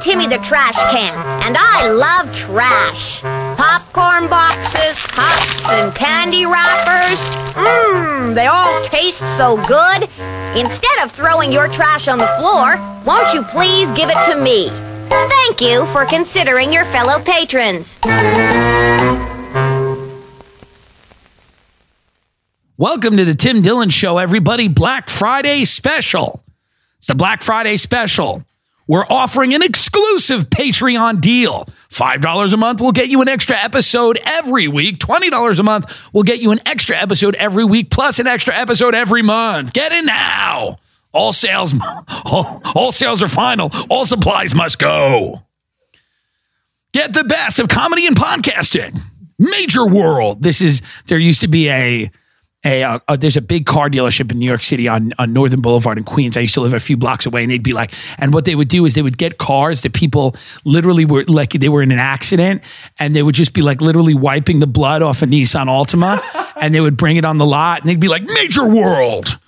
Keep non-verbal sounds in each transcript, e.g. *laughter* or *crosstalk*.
Timmy the trash can, and I love trash. Popcorn boxes, cups, and candy wrappers. Mmm, they all taste so good. Instead of throwing your trash on the floor, won't you please give it to me? Thank you for considering your fellow patrons. Welcome to the Tim Dillon Show, everybody. Black Friday special. It's the Black Friday special. We're offering an exclusive Patreon deal. $5 a month will get you an extra episode every week. $20 a month will get you an extra episode every week, plus an extra episode every month. Get in now. All sales, *laughs* all, sales are final. All supplies must go. Get the best of comedy and podcasting. Major World. This is, there used to be a, a, uh, uh, there's a big car dealership in New York City on, on Northern Boulevard in Queens. I used to live a few blocks away, and they'd be like, and what they would do is they would get cars that people literally were like they were in an accident, and they would just be like literally wiping the blood off a Nissan Altima, *laughs* and they would bring it on the lot, and they'd be like, Major World,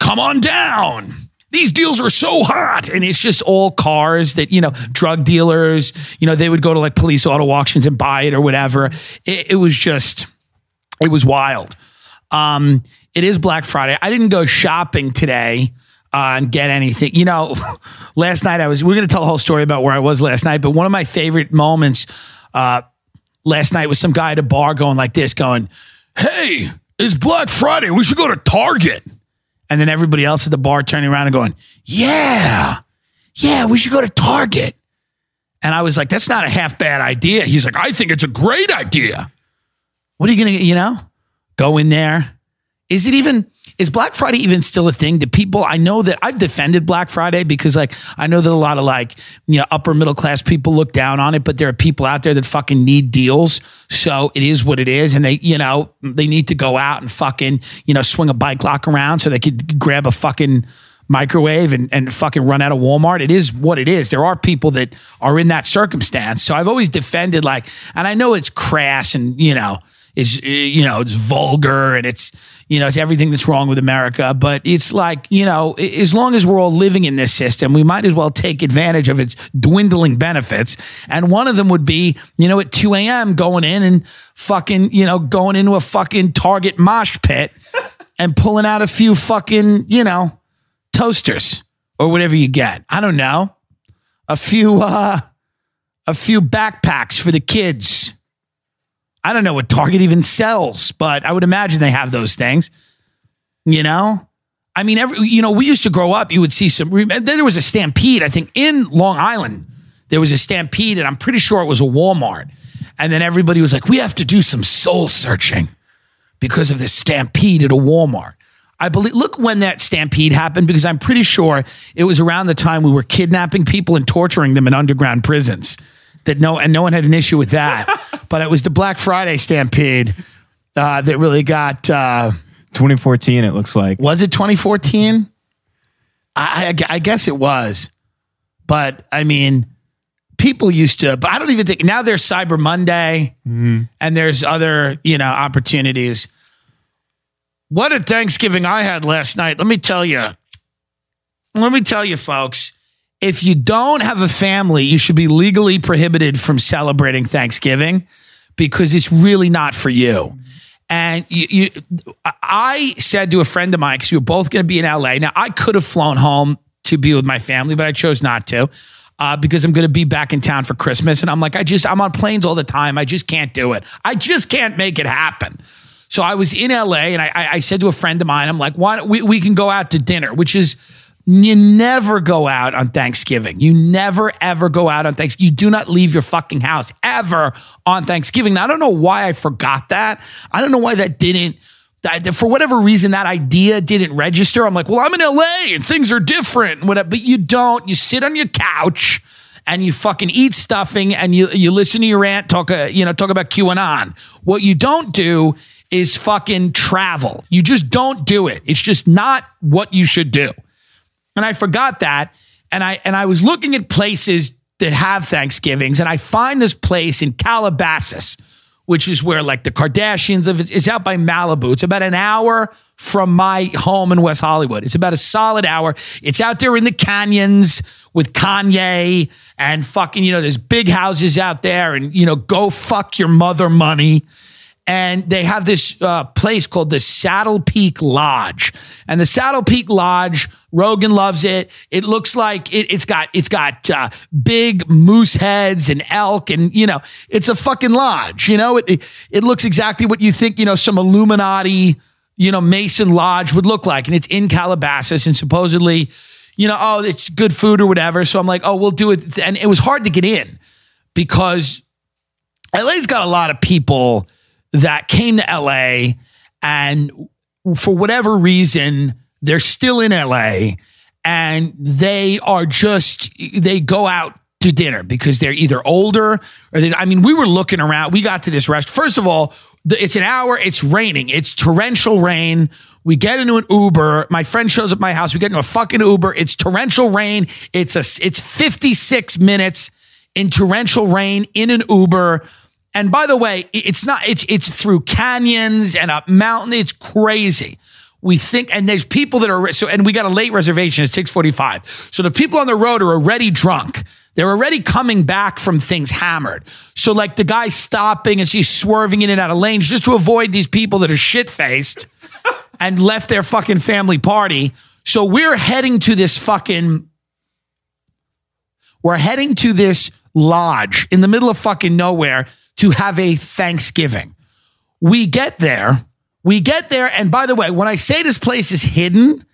come on down. These deals are so hot. And it's just all cars that, you know, drug dealers, you know, they would go to like police auto auctions and buy it or whatever. It, it was just, it was wild. Um, it is Black Friday. I didn't go shopping today uh, and get anything. You know, *laughs* last night I was, we're going to tell the whole story about where I was last night, but one of my favorite moments uh, last night was some guy at a bar going like this, going, Hey, it's Black Friday. We should go to Target. And then everybody else at the bar turning around and going, Yeah, yeah, we should go to Target. And I was like, That's not a half bad idea. He's like, I think it's a great idea. What are you going to, you know, go in there? Is it even, is Black Friday even still a thing? Do people, I know that I've defended Black Friday because like, I know that a lot of like, you know, upper middle class people look down on it, but there are people out there that fucking need deals. So it is what it is. And they, you know, they need to go out and fucking, you know, swing a bike lock around so they could grab a fucking microwave and, and fucking run out of Walmart. It is what it is. There are people that are in that circumstance. So I've always defended like, and I know it's crass and, you know, is you know it's vulgar and it's you know it's everything that's wrong with America. But it's like you know as long as we're all living in this system, we might as well take advantage of its dwindling benefits. And one of them would be you know at two a.m. going in and fucking you know going into a fucking Target mosh pit *laughs* and pulling out a few fucking you know toasters or whatever you get. I don't know a few uh a few backpacks for the kids I don't know what Target even sells, but I would imagine they have those things. You know? I mean, every you know, we used to grow up, you would see some then there was a stampede, I think, in Long Island. There was a stampede, and I'm pretty sure it was a Walmart. And then everybody was like, we have to do some soul searching because of this stampede at a Walmart. I believe look when that stampede happened because I'm pretty sure it was around the time we were kidnapping people and torturing them in underground prisons that no and no one had an issue with that. *laughs* but it was the Black Friday stampede uh, that really got. Uh, 2014, it looks like. Was it 2014? I, I, I guess it was, but I mean, people used to. But I don't even think now there's Cyber Monday, mm-hmm. and there's other you know opportunities. What a Thanksgiving I had last night. Let me tell you. Let me tell you, folks if you don't have a family, you should be legally prohibited from celebrating Thanksgiving because it's really not for you. And you, you I said to a friend of mine, because we were both going to be in LA. Now, I could have flown home to be with my family, but I chose not to uh, because I'm going to be back in town for Christmas. And I'm like, I just, I'm on planes all the time. I just can't do it. I just can't make it happen. So I was in LA and I, I said to a friend of mine, I'm like, why we, we can go out to dinner, which is, you never go out on Thanksgiving. You never ever go out on Thanksgiving. You do not leave your fucking house ever on Thanksgiving. Now, I don't know why I forgot that. I don't know why that didn't for whatever reason that idea didn't register. I'm like, well, I'm in LA and things are different, whatever. But you don't. You sit on your couch and you fucking eat stuffing and you you listen to your aunt talk, uh, you know, talk about QAnon. What you don't do is fucking travel. You just don't do it. It's just not what you should do. And I forgot that. And I and I was looking at places that have Thanksgivings, and I find this place in Calabasas, which is where like the Kardashians live. It's, out by Malibu. It's about an hour from my home in West Hollywood. It's about a solid hour. It's out there in the canyons with Kanye and fucking, you know, there's big houses out there and, you know, go fuck your mother money and they have this uh, place called the Saddle Peak Lodge. And the Saddle Peak Lodge, Rogan loves it. It looks like it, has got it's got uh, big moose heads and elk, and you know, it's a fucking lodge. You know, it it looks exactly what you think. You know, some Illuminati, you know, Mason Lodge would look like, and it's in Calabasas, and supposedly. You know, oh, it's good food or whatever. So I'm like, oh, we'll do it. And it was hard to get in because LA's got a lot of people that came to LA and for whatever reason, they're still in LA and they are just, they go out to dinner because they're either older or they, I mean, we were looking around. We got to this restaurant. First of all, it's an hour. It's raining. It's torrential rain. We get into an Uber. My friend shows up my house. We get into a fucking Uber. It's torrential rain. It's a, it's 56 minutes in torrential rain in an Uber. And by the way, it's not, it's, it's through canyons and up mountain. It's crazy. We think, and there's people that are, so, and we got a late reservation at 645. So the people on the road are already drunk. They're already coming back from things hammered. So like the guy stopping and she's swerving in and out of lanes just to avoid these people that are shit faced *laughs* and left their fucking family party. So we're heading to this fucking, we're heading to this lodge in the middle of fucking nowhere to have a Thanksgiving. We get there, we get there, and by the way, when I say this place is hidden,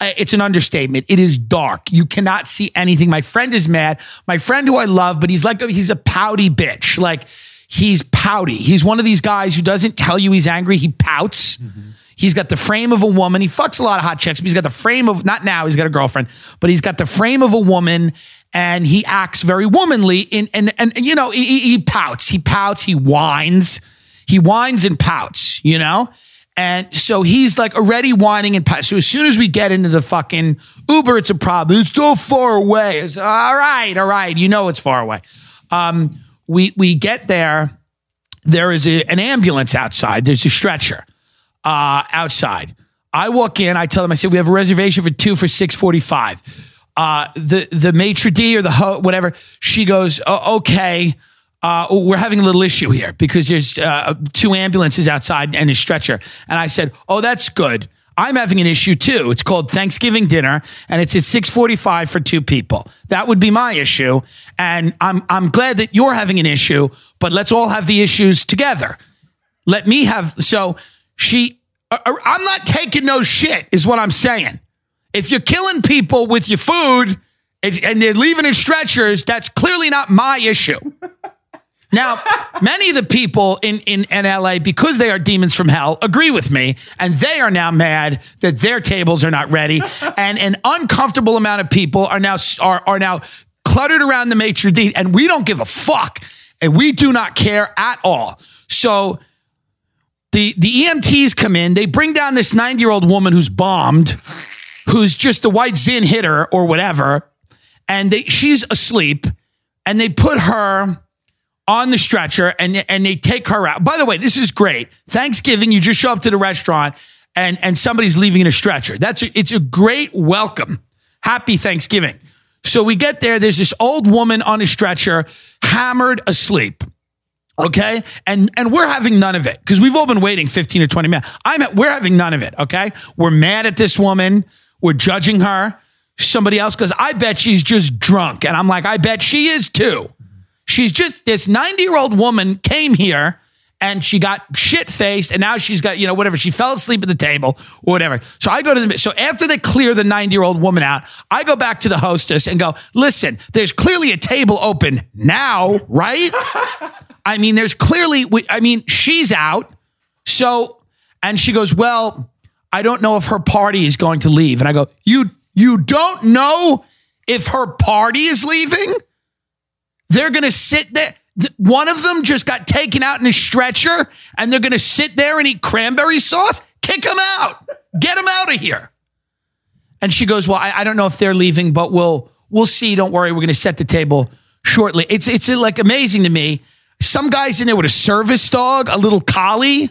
uh, it's an understatement. It is dark. You cannot see anything. My friend is mad. My friend who I love, but he's like a, he's a pouty bitch. Like he's pouty. He's one of these guys who doesn't tell you he's angry. He pouts. Mm-hmm. He's got the frame of a woman. He fucks a lot of hot chicks, but he's got the frame of not now. He's got a girlfriend, but he's got the frame of a woman and he acts very womanly in and and, and you know he, he pouts he pouts he whines he whines and pouts you know and so he's like already whining and pouts. So as soon as we get into the fucking Uber, it's a problem. It's so far away. It's all right, all right. You know it's far away. Um, we we get there. There is a, an ambulance outside. There's a stretcher uh, outside. I walk in. I tell them. I said we have a reservation for two for six forty five uh, the the maitre d or the ho- whatever she goes oh, okay uh, we're having a little issue here because there's uh, two ambulances outside and a stretcher. And i said oh that's good. I'm having an issue too. It's called thanksgiving dinner and it's at 6.45 for two people. That would be my issue and i'm i'm glad that you're having an issue but let's all have the issues together. Let me have so she uh, uh, i'm not taking no shit is what i'm saying if you're killing people with your food and they're leaving in stretchers, that's clearly not my issue. *laughs* Now, many of the people in, in, in LA, because they are demons from hell, agree with me, and they are now mad that their tables are not ready. *laughs* and an uncomfortable amount of people are now are, are now cluttered around the maitre d', and we don't give a fuck. And we do not care at all. So the the EMTs come in, they bring down this 90-year-old woman who's bombed who's just the white Zin hitter or whatever, and they, she's asleep, and they put her on the stretcher and, and they take her out. By the way, this is great. Thanksgiving, you just show up to the restaurant and, and somebody's leaving in a stretcher. That's a, it's a great welcome. Happy Thanksgiving. So we get there, there's this old woman on a stretcher, hammered asleep. Okay. And and we're having none of it because we've all been waiting 15 or 20 minutes. I'm at, we're having none of it. Okay. We're mad at this woman. We're judging her. Somebody else goes, I bet she's just drunk. And I'm like, I bet she is too. She's just this 90 year old woman came here and she got shit faced and now she's got, you know, whatever. She fell asleep at the table or whatever. So I go to the, so after they clear the 90 year old woman out, I go back to the hostess and go, listen, there's clearly a table open now, right? *laughs* I mean, there's clearly, we. I mean, she's out. So, and she goes, well, I don't know if her party is going to leave. And I go, You you don't know if her party is leaving? They're to sit there. One of them just got taken out in a stretcher and they're to sit there and eat cranberry sauce? Kick them out. Get them out of here. And she goes, Well, I, I don't know if they're leaving, but we'll we'll see. Don't worry. We're to set the table shortly. It's it's like amazing to me. some guy's in there with a service dog, a little collie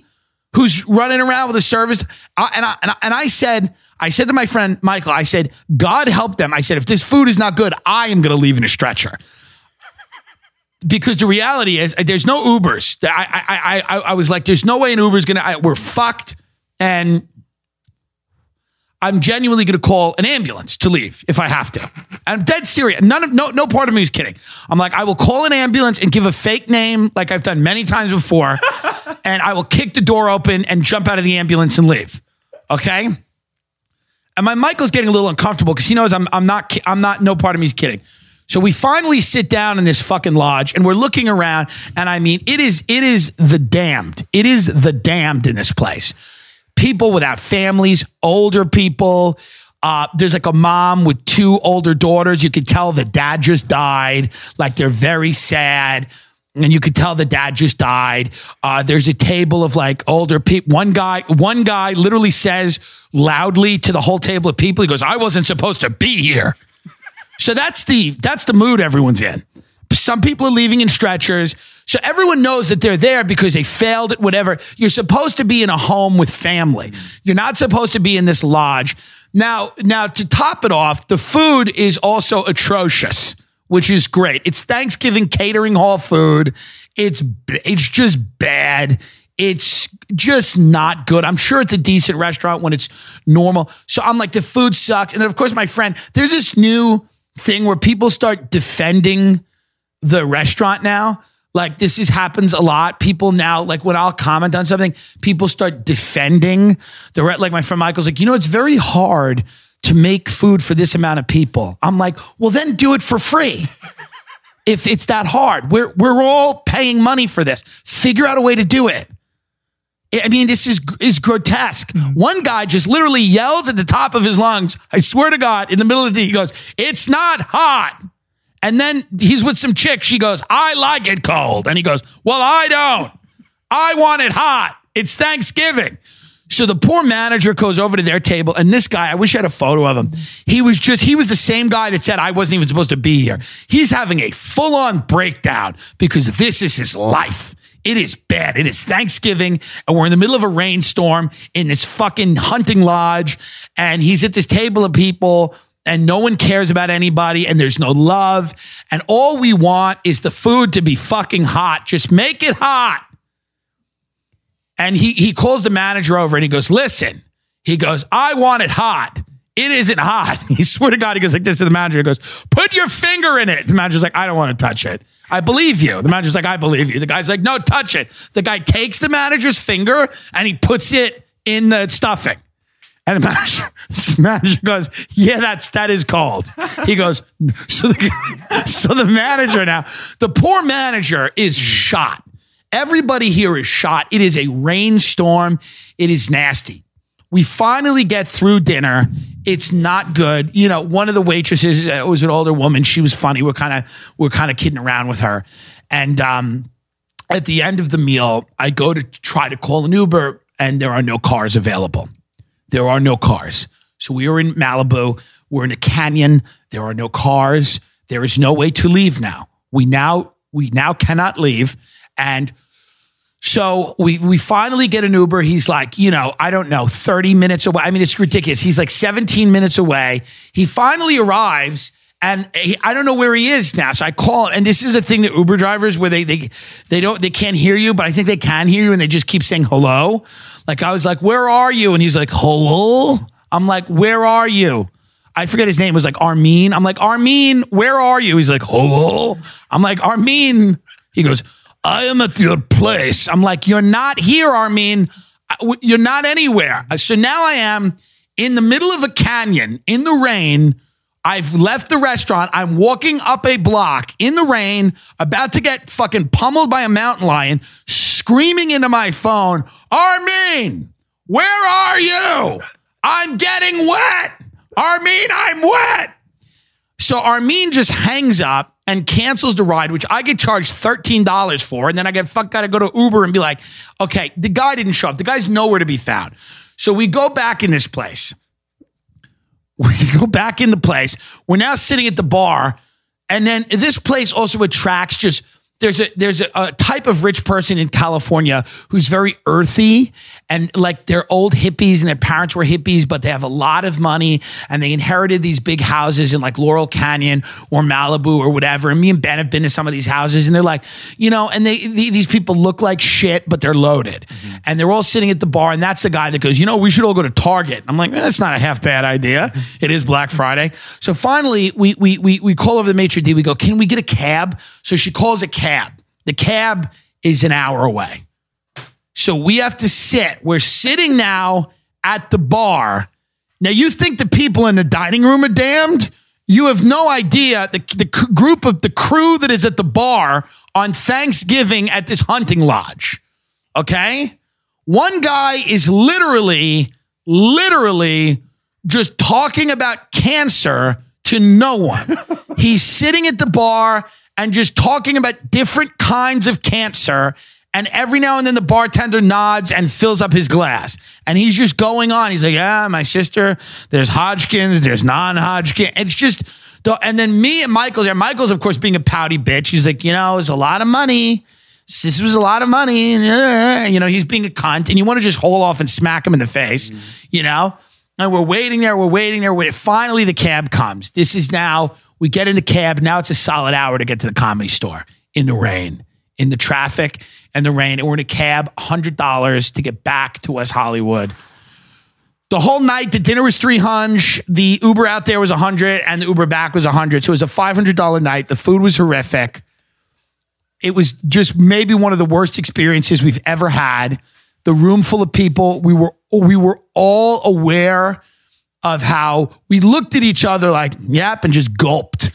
who's running around with a service. I, and, I, and, I, and I said, I said to my friend Michael, I said, God help them. I said, if this food is not good, I am going to leave in a stretcher. Because the reality is, uh, there's no Ubers. I, I, I, I was like, there's no way an Uber's going to, we're fucked. And I'm genuinely going to call an ambulance to leave if I have to. I'm dead serious. None of no no part of me is kidding. I'm like I will call an ambulance and give a fake name like I've done many times before, *laughs* and I will kick the door open and jump out of the ambulance and leave. Okay. And my Michael's getting a little uncomfortable because he knows I'm I'm not I'm not no part of me is kidding. So we finally sit down in this fucking lodge and we're looking around, and I mean it is it is the damned. It is the damned in this place people without families, older people. Uh, there's like a mom with two older daughters. You could tell the dad just died. Like they're very sad. And you could tell the dad just died. Uh, there's a table of like older people. One guy, one guy literally says loudly to the whole table of people, he goes, I wasn't supposed to be here. *laughs* so that's the that's the mood everyone's in. Some people are leaving in stretchers. So everyone knows that they're there because they failed at whatever. You're supposed to be in a home with family. You're not supposed to be in this lodge. Now, now to top it off, the food is also atrocious, which is great. It's Thanksgiving catering hall food. It's it's just bad. It's just not good. I'm sure it's a decent restaurant when it's normal. So I'm like, the food sucks. And then, of course, my friend, there's this new thing where people start defending the restaurant now. Like this is happens a lot. People now, like when I'll comment on something, people start defending the like my friend Michael's like, you know, it's very hard to make food for this amount of people. I'm like, well, then do it for free. *laughs* if it's that hard, we're we're all paying money for this. Figure out a way to do it. I mean, this is is grotesque. Mm-hmm. One guy just literally yells at the top of his lungs. I swear to God, in the middle of the day, he goes, "It's not hot." And then he's with some chick. She goes, I like it cold. And he goes, Well, I don't. I want it hot. It's Thanksgiving. So the poor manager goes over to their table, and this guy, I wish I had a photo of him. He was just, he was the same guy that said, I wasn't even supposed to be here. He's having a full on breakdown because this is his life. It is bad. It is Thanksgiving, and we're in the middle of a rainstorm in this fucking hunting lodge, and he's at this table of people and no one cares about anybody and there's no love. And all we want is the food to be fucking hot. Just make it hot. And he, he calls the manager over and he goes, Listen, he goes, I want it hot. It isn't hot. *laughs* He swear to God, he goes like this to the manager. He goes, Put your finger in it. The manager's like, I don't want to touch it. I believe you. The manager's like, I believe you. The guy's like, No, touch it. The guy takes the manager's finger and he puts it in the stuffing. And the *laughs* manager, the manager goes, "Yeah, that's that is called." He goes, *laughs* "So the, so the manager now, the poor manager is shot. Everybody here is shot. It is a rainstorm. It is nasty. We finally get through dinner. It's not good. You know, one of the waitresses uh, was an older woman. She was funny. We're kind of we're kind of kidding around with her. And um, at the end of the meal, I go to try to call an Uber, and there are no cars available. There are no cars. So we are in Malibu. We're in a canyon. There are no cars. There is no way to leave now. We now we now cannot leave. And so we we finally get an Uber. He's like, you know, I don't know, 30 minutes away. I mean, it's ridiculous. He's like 17 minutes away. He finally arrives and he, I don't know where he is now. So I call and this is a thing that Uber drivers where they they they don't they can't hear you, but I think they can hear you, and they just keep saying hello. Like I was like, "Where are you?" And he's like, "Hello." I'm like, "Where are you?" I forget his name. It was like Armin. I'm like, Armin, where are you? He's like, hello. I'm like, Armin. He goes, I am at your place. I'm like, you're not here, Armin. You're not anywhere. Uh, so now I am in the middle of a canyon in the rain I've left the restaurant. I'm walking up a block in the rain, about to get fucking pummeled by a mountain lion, screaming into my phone, Armin, where are you? I'm getting wet. Armin, I'm wet. So Armin just hangs up and cancels the ride, which I get charged $13 for. And then I get fuck gotta go to Uber and be like, okay, the guy didn't show up. The guy's nowhere to be found. So we go back in this place. *laughs* We go back in the place. We're now sitting at the bar. And then this place also attracts just there's a there's a, a type of rich person in California who's very earthy and like they're old hippies and their parents were hippies, but they have a lot of money and they inherited these big houses in like Laurel Canyon or Malibu or whatever. And me and Ben have been to some of these houses and they're like, you know, and they the- these people look like shit, but they're loaded. And they're all sitting at the bar, and that's the guy that goes, you know, we should all go to Target. I'm like, eh, that's not a half bad idea. It is Black Friday. So finally, we we we we call over the maitre d. We go, can we get a cab? So she calls a cab. The cab is an hour away. So we have to sit. We're sitting now at the bar. Now you think the people in the dining room are damned? You have no idea the, the group of the crew that is at the bar on Thanksgiving at this hunting lodge. Okay? One guy is literally, literally just talking about cancer to no one. *laughs* He's sitting at the bar and just talking about different kinds of cancer. And every now and then the bartender nods and fills up his glass. And he's just going on. He's like, Yeah, my sister, there's Hodgkin's, there's non Hodgkin. It's just, and then me and Michael's there. Michael's, of course, being a pouty bitch. He's like, You know, it's a lot of money. This was a lot of money. And, you know, he's being a cunt. And you want to just hole off and smack him in the face, mm-hmm. you know? And we're waiting there, we're waiting there. Wait, finally, the cab comes. This is now, we get in the cab. Now it's a solid hour to get to the comedy store in the rain, in the traffic and the rain. And we're in a cab, $100 to get back to West Hollywood. The whole night, the dinner was 300. The Uber out there was 100 and the Uber back was 100. So it was a $500 night. The food was horrific. It was just maybe one of the worst experiences we've ever had. The room full of people, we were we were all aware of how we looked at each other like, yep, and just gulped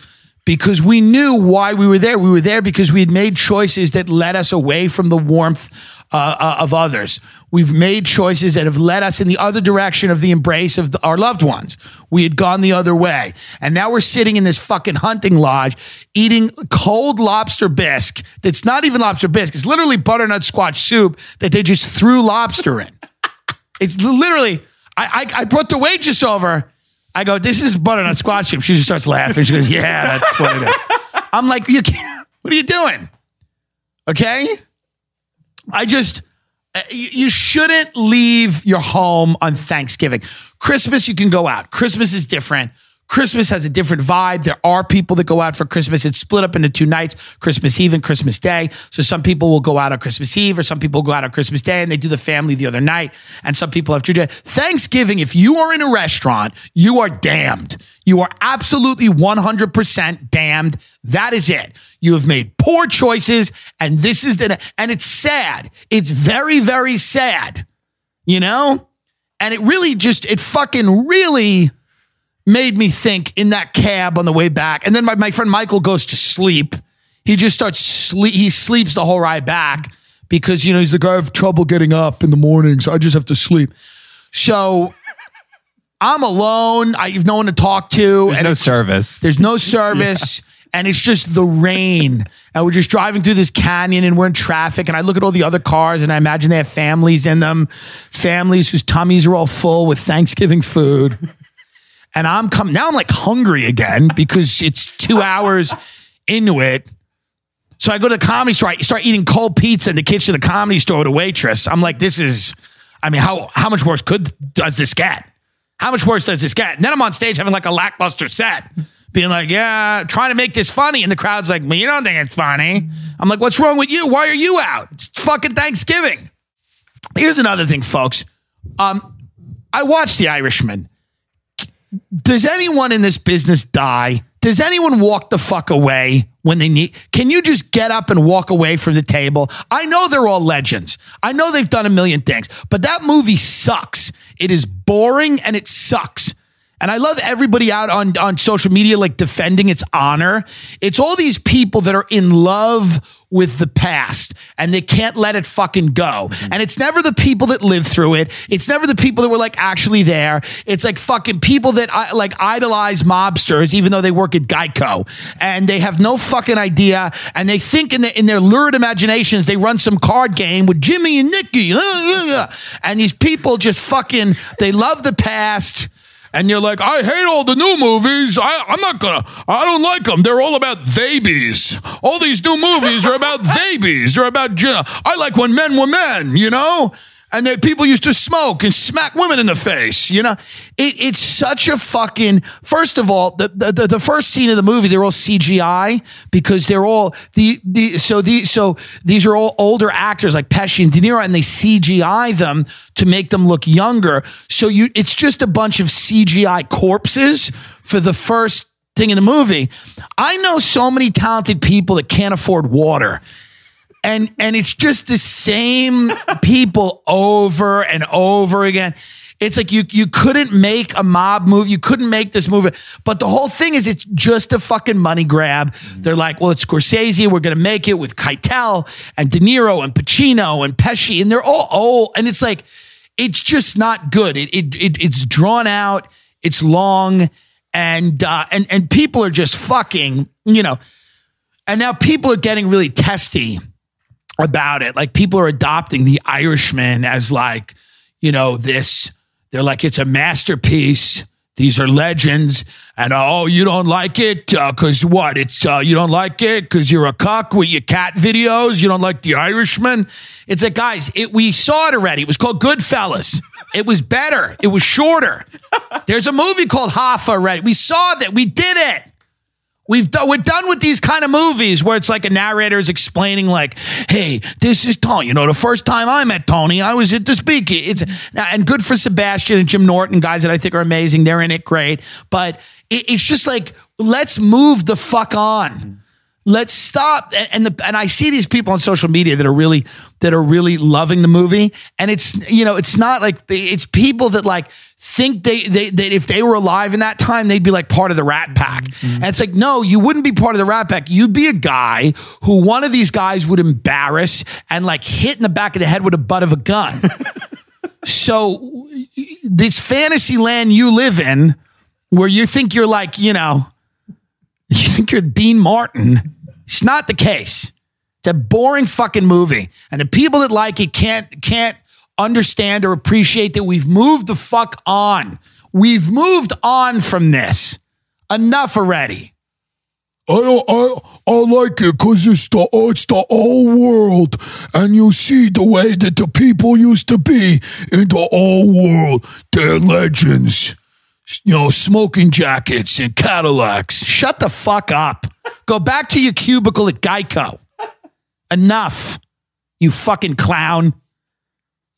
because we knew why we were there. We were there because we had made choices that led us away from the warmth uh, uh, of others. We've made choices that have led us in the other direction of the embrace of the, our loved ones. We had gone the other way. And now we're sitting in this fucking hunting lodge eating cold lobster bisque that's not even lobster bisque. It's literally butternut squash soup that they just threw lobster in. It's literally, I, I, I brought the waitress over. I go, this is butternut squash soup. She just starts laughing. She goes, yeah, that's what it is. I'm like, you can't, what are you doing? Okay. I just, uh, you, you shouldn't leave your home on Thanksgiving. Christmas, you can go out. Christmas is different. Christmas has a different vibe. There are people that go out for Christmas. It's split up into two nights, Christmas Eve and Christmas Day. So some people will go out on Christmas Eve or some people go out on Christmas Day and they do the family the other night. And some people have to Thanksgiving. If you are in a restaurant, you are damned. You are absolutely 100% damned. That is it. You have made poor choices and this is the, and it's sad. It's very, very sad, you know? And it really just, it fucking really, made me think in that cab on the way back. And then my, my friend Michael goes to sleep. He just starts sleep. He sleeps the whole ride back because, you know, he's the guy I have trouble getting up in the morning. So I just have to sleep. So I'm alone. I have no one to talk to. There's and no service. there's no service. *laughs* And it's just the rain. And we're just driving through this canyon and we're in traffic. And I look at all the other cars and I imagine they have families in them, families whose tummies are all full with Thanksgiving food. *laughs* And I'm coming now, I'm like hungry again because it's two hours into it. So I go to the comedy store, I start eating cold pizza in the kitchen of the comedy store with a waitress. I'm like, this is, I mean, how, how much worse could does this get? How much worse does this get? And then I'm on stage having like a lackluster set, being like, yeah, trying to make this funny. And the crowd's like, well, you don't think it's funny. I'm like, what's wrong with you? Why are you out? It's fucking Thanksgiving. Here's another thing, folks. Um, I watched The Irishman. Does anyone in this business die? Does anyone walk the fuck away when they need? Can you just get up and walk away from the table? I know they're all legends. I know they've done a million things, but that movie sucks. It is boring and it sucks. And I love everybody out on, on social media like defending its honor. It's all these people that are in love with the past and they can't let it fucking go. Mm-hmm. And it's never the people that lived through it. It's never the people that were like actually there. It's like fucking people that I, like idolize mobsters, even though they work at Geico and they have no fucking idea. And they think in, the, in their lurid imaginations, they run some card game with Jimmy and Nikki. *laughs* And these people just fucking, they love the past and you're like, I hate all the new movies. I, I'm not gonna. I don't like them. They're all about babies. All these new movies are about *laughs* babies. They're about. ju- I like when men were men. You know. And that people used to smoke and smack women in the face, you know. It, it's such a fucking. First of all, the, the the- first scene of the movie, they're all CGI because they're all the the so the so these are all older actors like Pesci and De Niro, and they CGI them to make them look younger. So you, it's just a bunch of CGI corpses for the first thing in the movie. I know so many talented people that can't afford water and and it's just the same *laughs* people over and over again. It's like you you couldn't make a mob movie. You couldn't make this movie. But the whole thing is it's just a fucking money grab. They're like, well, it's Scorsese. We're gonna make it with Keitel and De Niro and Pacino and Pesci, and they're all old. And it's like, it's just not good. It it, it it's drawn out. It's long, and uh, and and people are just fucking. You know, and now people are getting really testy about it. Like people are adopting the Irishman as like, you know, this. They're like, it's a masterpiece. These are legends. And oh, you don't like it because what? It's uh, you don't like it because you're a cuck with your cat videos. You don't like the Irishman. It's like, guys, it, we saw it already. It was called Goodfellas. It was better. It was shorter. There's a movie called Hoffa already. We saw that. We did it. We've done, we're done with these kind of movies where it's like a narrator is explaining, like, "Hey, this is Tony. You know, the first time I met Tony, I was at the speaker. It's and good for Sebastian and Jim Norton, guys that I think are amazing. They're in it great, but it, it's just like let's move the fuck on. Let's stop. And and, the, and I see these people on social media that are really that are really loving the movie, and it's you know it's not like it's people that like think they they that if they were alive in that time they'd be like part of the Rat Pack, mm-hmm. and it's like no, you wouldn't be part of the Rat Pack. You'd be a guy who one of these guys would embarrass and like hit in the back of the head with a butt of a gun. *laughs* so this fantasy land you live in, where you think you're like you know you think you're Dean Martin. It's not the case. It's a boring fucking movie. And the people that like it can't can't understand or appreciate that we've moved the fuck on. We've moved on from this. Enough already. I don't, I, I like it because it's the, oh, it's the old world, and you see the way that the people used to be in the old world. They're legends. You know, smoking jackets and Cadillacs. Shut the fuck up. Go back to your cubicle at Geico. Enough. You fucking clown.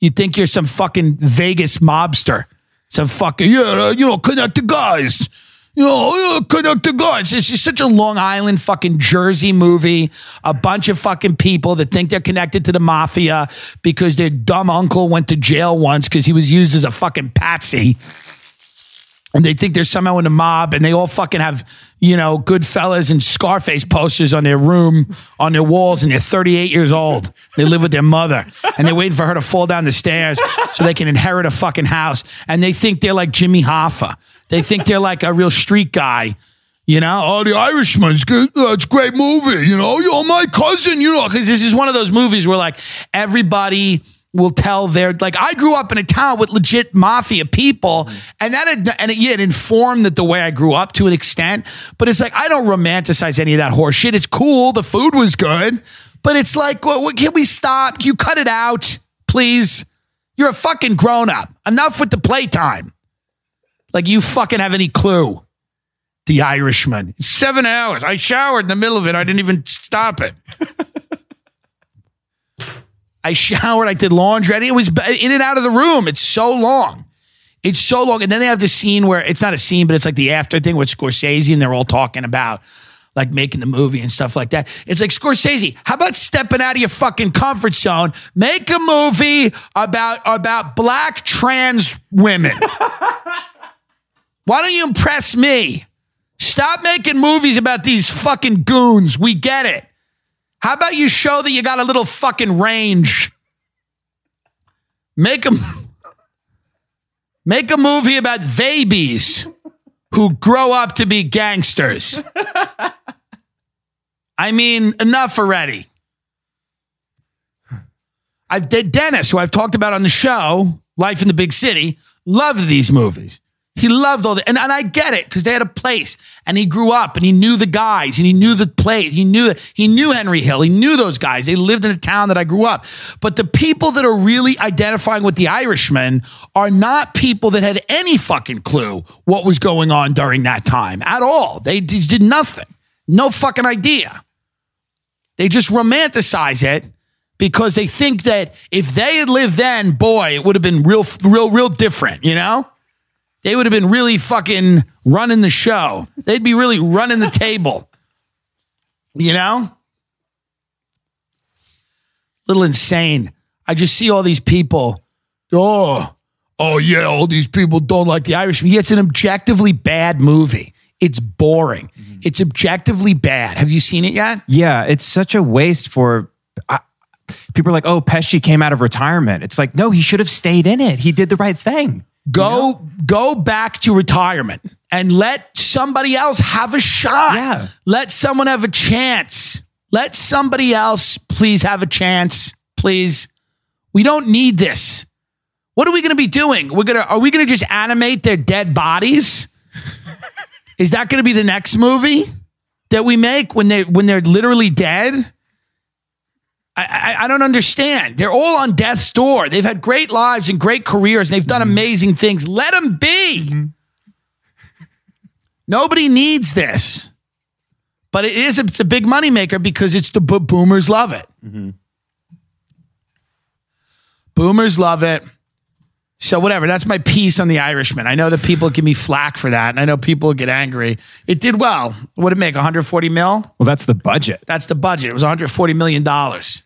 You think you're some fucking Vegas mobster. Some fucking, yeah, uh, you know, connect the guys. You know, uh, connect the guys. It's just such a Long Island fucking Jersey movie. A bunch of fucking people that think they're connected to the mafia because their dumb uncle went to jail once because he was used as a fucking patsy and they think they're somehow in the mob and they all fucking have, you know, Goodfellas and Scarface posters on their room, on their walls, and they're 38 years old. They live with their mother and they're waiting for her to fall down the stairs so they can inherit a fucking house. And they think they're like Jimmy Hoffa. They think they're like a real street guy. You know, Oh, the Irishman's good. Uh, it's a great movie. You know, you're my cousin. You know, because this is one of those movies where like everybody will tell their like I grew up in a town with legit mafia people, mm. and that had, and it, yeah, it informed that the way I grew up to an extent. But it's like I don't romanticize any of that horse shit. It's cool. The food was good, but it's like, what, what, can we stop? Can you cut it out, please? You're a fucking grown up. Enough with the playtime. Like you fucking have any clue? The Irishman. Seven hours. I showered in the middle of it. I didn't even stop it. *laughs* I showered. I did laundry. It was in and out of the room. It's so long. It's so long. And then they have this scene where it's not a scene, but it's like the after thing with Scorsese, and they're all talking about like making the movie and stuff like that. It's like Scorsese, how about stepping out of your fucking comfort zone? Make a movie about about black trans women. *laughs* Why don't you impress me? Stop making movies about these fucking goons. We get it. How about you show that you got a little fucking range? Make a make a movie about babies who grow up to be gangsters. I mean, enough already. I've Dennis, who I've talked about on the show, Life in the Big City, loved these movies. He loved all that. And, and I get it because they had a place and he grew up and he knew the guys and he knew the place. He knew he knew Henry Hill. He knew those guys. They lived in a town that I grew up. But the people that are really identifying with the Irishman are not people that had any fucking clue what was going on during that time at all. They did nothing. No fucking idea. They just romanticize it because they think that if they had lived then, boy, it would have been real, real, real different, you know? They would have been really fucking running the show. They'd be really running the table. You know? Little insane. I just see all these people. Oh, oh yeah, all these people don't like the Irishman. Yeah, it's an objectively bad movie. It's boring. Mm-hmm. It's objectively bad. Have you seen it yet? Yeah, it's such a waste for. I, people are like, "Oh, Pesci came out of retirement." It's like, no, he should have stayed in it. He did the right thing. Go go back to retirement and let somebody else have a shot. Yeah. Let someone have a chance. Let somebody else please have a chance. Please. We don't need this. What are we going to be doing? We're going to are we going to just animate their dead bodies? *laughs* Is that going to be the next movie that we make when they when they're literally dead? I, I, I don't understand. They're all on death's door. They've had great lives and great careers, and they've done mm-hmm. amazing things. Let them be. Mm-hmm. Nobody needs this, but it is. It's a big moneymaker because it's the bo- boomers love it. Mm-hmm. Boomers love it. So whatever. That's my piece on the Irishman. I know that people give me flack for that, and I know people get angry. It did well. What did it make? 140 mil. Well, that's the budget. That's the budget. It was 140 million dollars.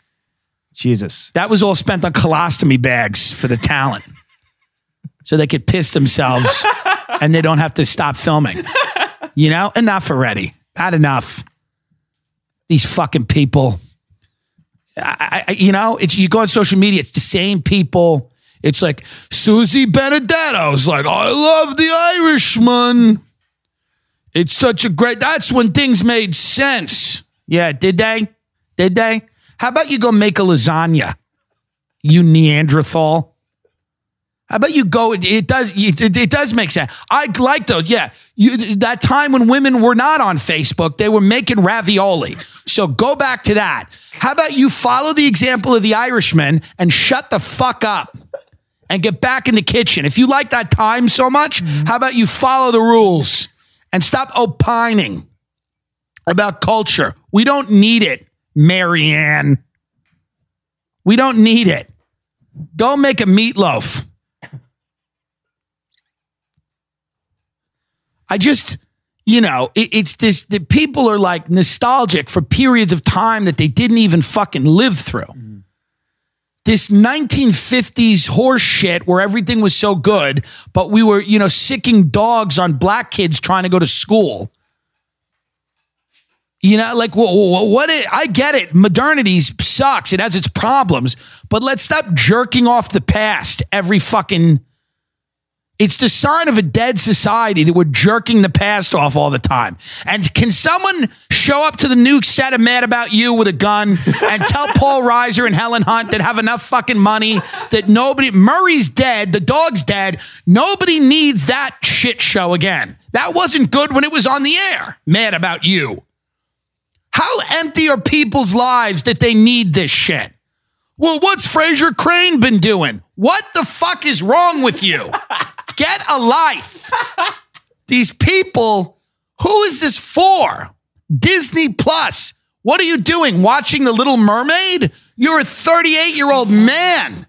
Jesus. That was all spent on colostomy bags for the talent. *laughs* so they could piss themselves and they don't have to stop filming. You know, enough already. Had enough. These fucking people. I, I, you know, it's you go on social media, it's the same people. It's like Susie Benedetto's like, I love the Irishman. It's such a great. That's when things made sense. Yeah, did they? Did they? How about you go make a lasagna, you Neanderthal? How about you go? It, it does. It, it does make sense. I like those. Yeah, you, that time when women were not on Facebook, they were making ravioli. So go back to that. How about you follow the example of the Irishman and shut the fuck up and get back in the kitchen? If you like that time so much, mm-hmm. how about you follow the rules and stop opining about culture? We don't need it, Marianne. We don't need it. Go make a meatloaf. I just, you know, it, it's this that people are like nostalgic for periods of time that they didn't even fucking live through. This 1950s horse shit where everything was so good, but we were, you know, sicking dogs on black kids trying to go to school. You know, like wh- wh- what? It, I get it. Modernity sucks. It has its problems, but let's stop jerking off the past every fucking. It's the sign of a dead society that we're jerking the past off all the time. And can someone show up to the new set of Mad About You with a gun and tell *laughs* Paul Reiser and Helen Hunt that have enough fucking money that nobody, Murray's dead, the dog's dead, nobody needs that shit show again. That wasn't good when it was on the air. Mad About You. How empty are people's lives that they need this shit? Well, what's Frasier Crane been doing? What the fuck is wrong with you? *laughs* Get a life. These people, who is this for? Disney Plus. What are you doing? Watching The Little Mermaid? You're a 38 year old man.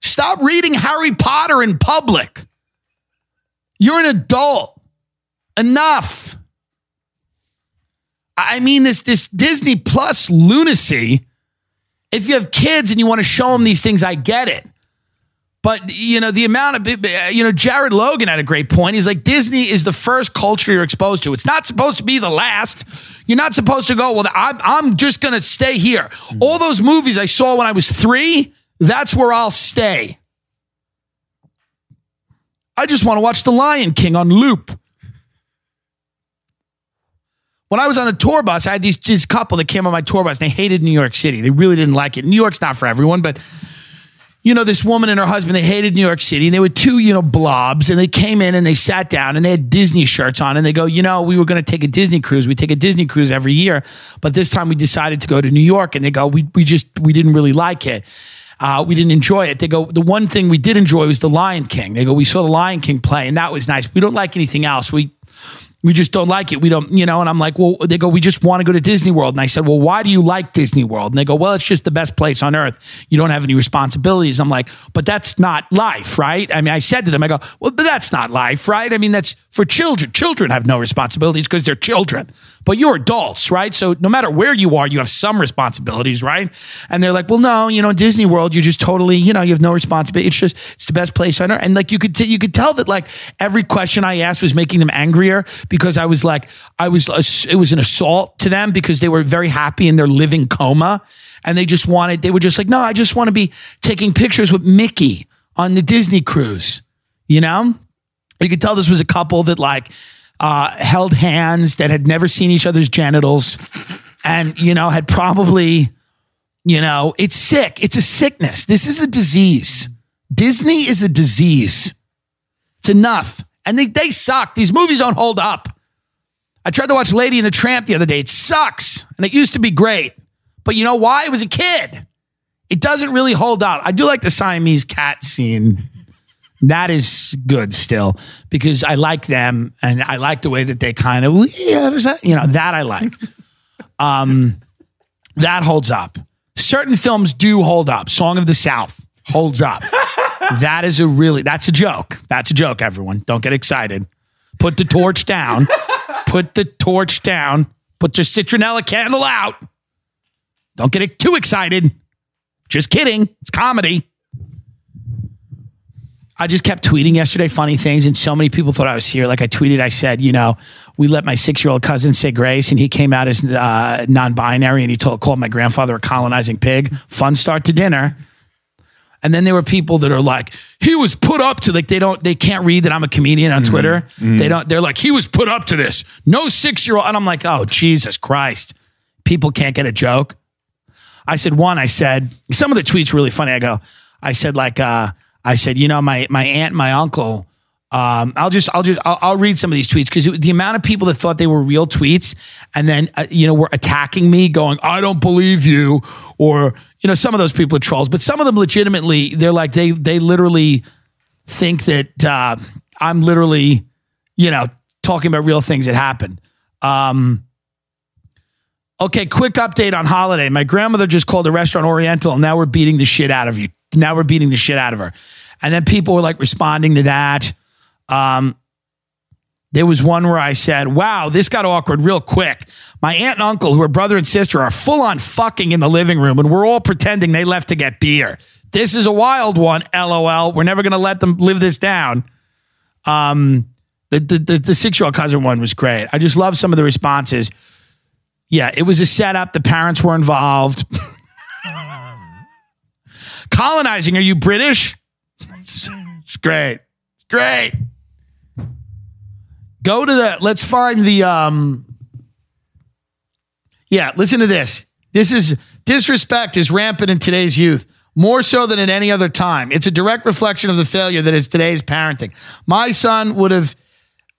Stop reading Harry Potter in public. You're an adult. Enough. I mean, this, this Disney Plus lunacy. If you have kids and you want to show them these things, I get it. But you know the amount of you know Jared Logan had a great point. He's like Disney is the first culture you're exposed to. It's not supposed to be the last. You're not supposed to go. Well, I'm I'm just gonna stay here. Mm-hmm. All those movies I saw when I was three, that's where I'll stay. I just want to watch The Lion King on loop. When I was on a tour bus, I had these this couple that came on my tour bus and they hated New York City. They really didn't like it. New York's not for everyone, but you know, this woman and her husband, they hated New York City and they were two, you know, blobs and they came in and they sat down and they had Disney shirts on and they go, you know, we were going to take a Disney cruise. We take a Disney cruise every year, but this time we decided to go to New York and they go, we, we just, we didn't really like it. Uh, we didn't enjoy it. They go, the one thing we did enjoy was the Lion King. They go, we saw the Lion King play and that was nice. We don't like anything else. We, we just don't like it. We don't, you know, and I'm like, well, they go, we just want to go to Disney World. And I said, well, why do you like Disney World? And they go, well, it's just the best place on earth. You don't have any responsibilities. I'm like, but that's not life, right? I mean, I said to them, I go, well, but that's not life, right? I mean, that's for children. Children have no responsibilities because they're children, but you're adults, right? So no matter where you are, you have some responsibilities, right? And they're like, well, no, you know, Disney World, you're just totally, you know, you have no responsibility. It's just, it's the best place on earth. And like, you could, t- you could tell that like every question I asked was making them angrier because I was like, I was, it was an assault to them because they were very happy in their living coma. And they just wanted, they were just like, no, I just want to be taking pictures with Mickey on the Disney cruise, you know? You could tell this was a couple that like uh, held hands that had never seen each other's genitals and, you know, had probably, you know, it's sick. It's a sickness. This is a disease. Disney is a disease. It's enough. And they, they suck. These movies don't hold up. I tried to watch Lady and the Tramp the other day. It sucks. And it used to be great. But you know why? It was a kid. It doesn't really hold up. I do like the Siamese cat scene. That is good still because I like them and I like the way that they kind of, yeah, you know, that I like. *laughs* Um, that holds up. Certain films do hold up. Song of the South holds up. *laughs* that is a really, that's a joke. That's a joke, everyone. Don't get excited. Put the torch down. Put the torch down. Put your citronella candle out. Don't get too excited. Just kidding. It's comedy. I just kept tweeting yesterday funny things, and so many people thought I was here. Like I tweeted, I said, you know, we let my six year old cousin say grace, and he came out as uh, non binary, and he told, called my grandfather a colonizing pig. Fun start to dinner. And then there were people that are like, he was put up to like they don't they can't read that I'm a comedian on Twitter. They don't. They're like, he was put up to this. No six year old, and I'm like, oh Jesus Christ, people can't get a joke. I said one. I said some of the tweets really funny. I go, I said like, uh, I said, you know, my my aunt, my uncle. Um, I'll just, I'll just, I'll, I'll read some of these tweets because the amount of people that thought they were real tweets and then, uh, you know, were attacking me, going, "I don't believe you," or you know, some of those people are trolls, but some of them legitimately, they're like, they, they literally think that uh, I'm literally, you know, talking about real things that happened. Um, okay, quick update on holiday. My grandmother just called a restaurant Oriental, and now we're beating the shit out of you. Now we're beating the shit out of her. And then people were like responding to that. Um, there was one where I said, wow, this got awkward real quick. My aunt and uncle, who are brother and sister, are full on fucking in the living room, and we're all pretending they left to get beer. This is a wild one, lol. We're never going to let them live this down. Um, the, the, the, the six year old cousin one was great. I just love some of the responses. Yeah, it was a setup. The parents were involved. Colonizing, are you British? It's great. It's great. Go to the, let's find the, um, yeah, listen to this. This is disrespect is rampant in today's youth, more so than at any other time. It's a direct reflection of the failure that is today's parenting. My son would have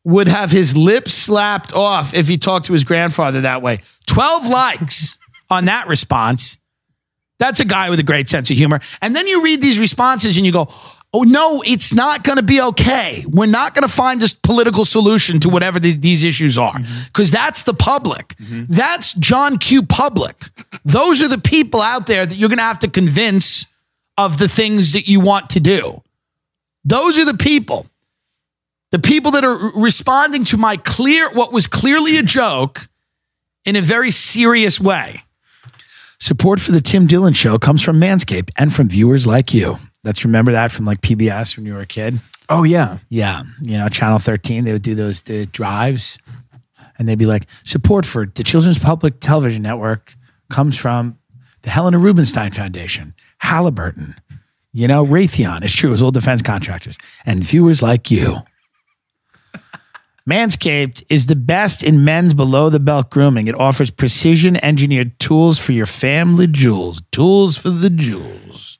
would have his lips slapped off if he talked to his grandfather that way. 12 likes on that response. That's a guy with a great sense of humor. And then you read these responses and you go, oh, no, it's not going to be okay. We're not going to find a political solution to whatever the, these issues are mm-hmm. because that's the public. Mm-hmm. That's John Q. Public. Those are the people out there that you're going to have to convince of the things that you want to do. Those are the people. The people that are responding to my clear, what was clearly a joke in a very serious way. Support for the Tim Dillon Show comes from Manscaped and from viewers like you. Let's remember that from like PBS when you were a kid. Oh yeah. Yeah, you know, Channel 13, they would do those the drives and they'd be like, support for the Children's Public Television Network comes from the Helena Rubinstein Foundation, Halliburton, you know, Raytheon. It's true, it was all defense contractors and viewers like you. Manscaped is the best in men's below the belt grooming. It offers precision engineered tools for your family jewels, tools for the jewels.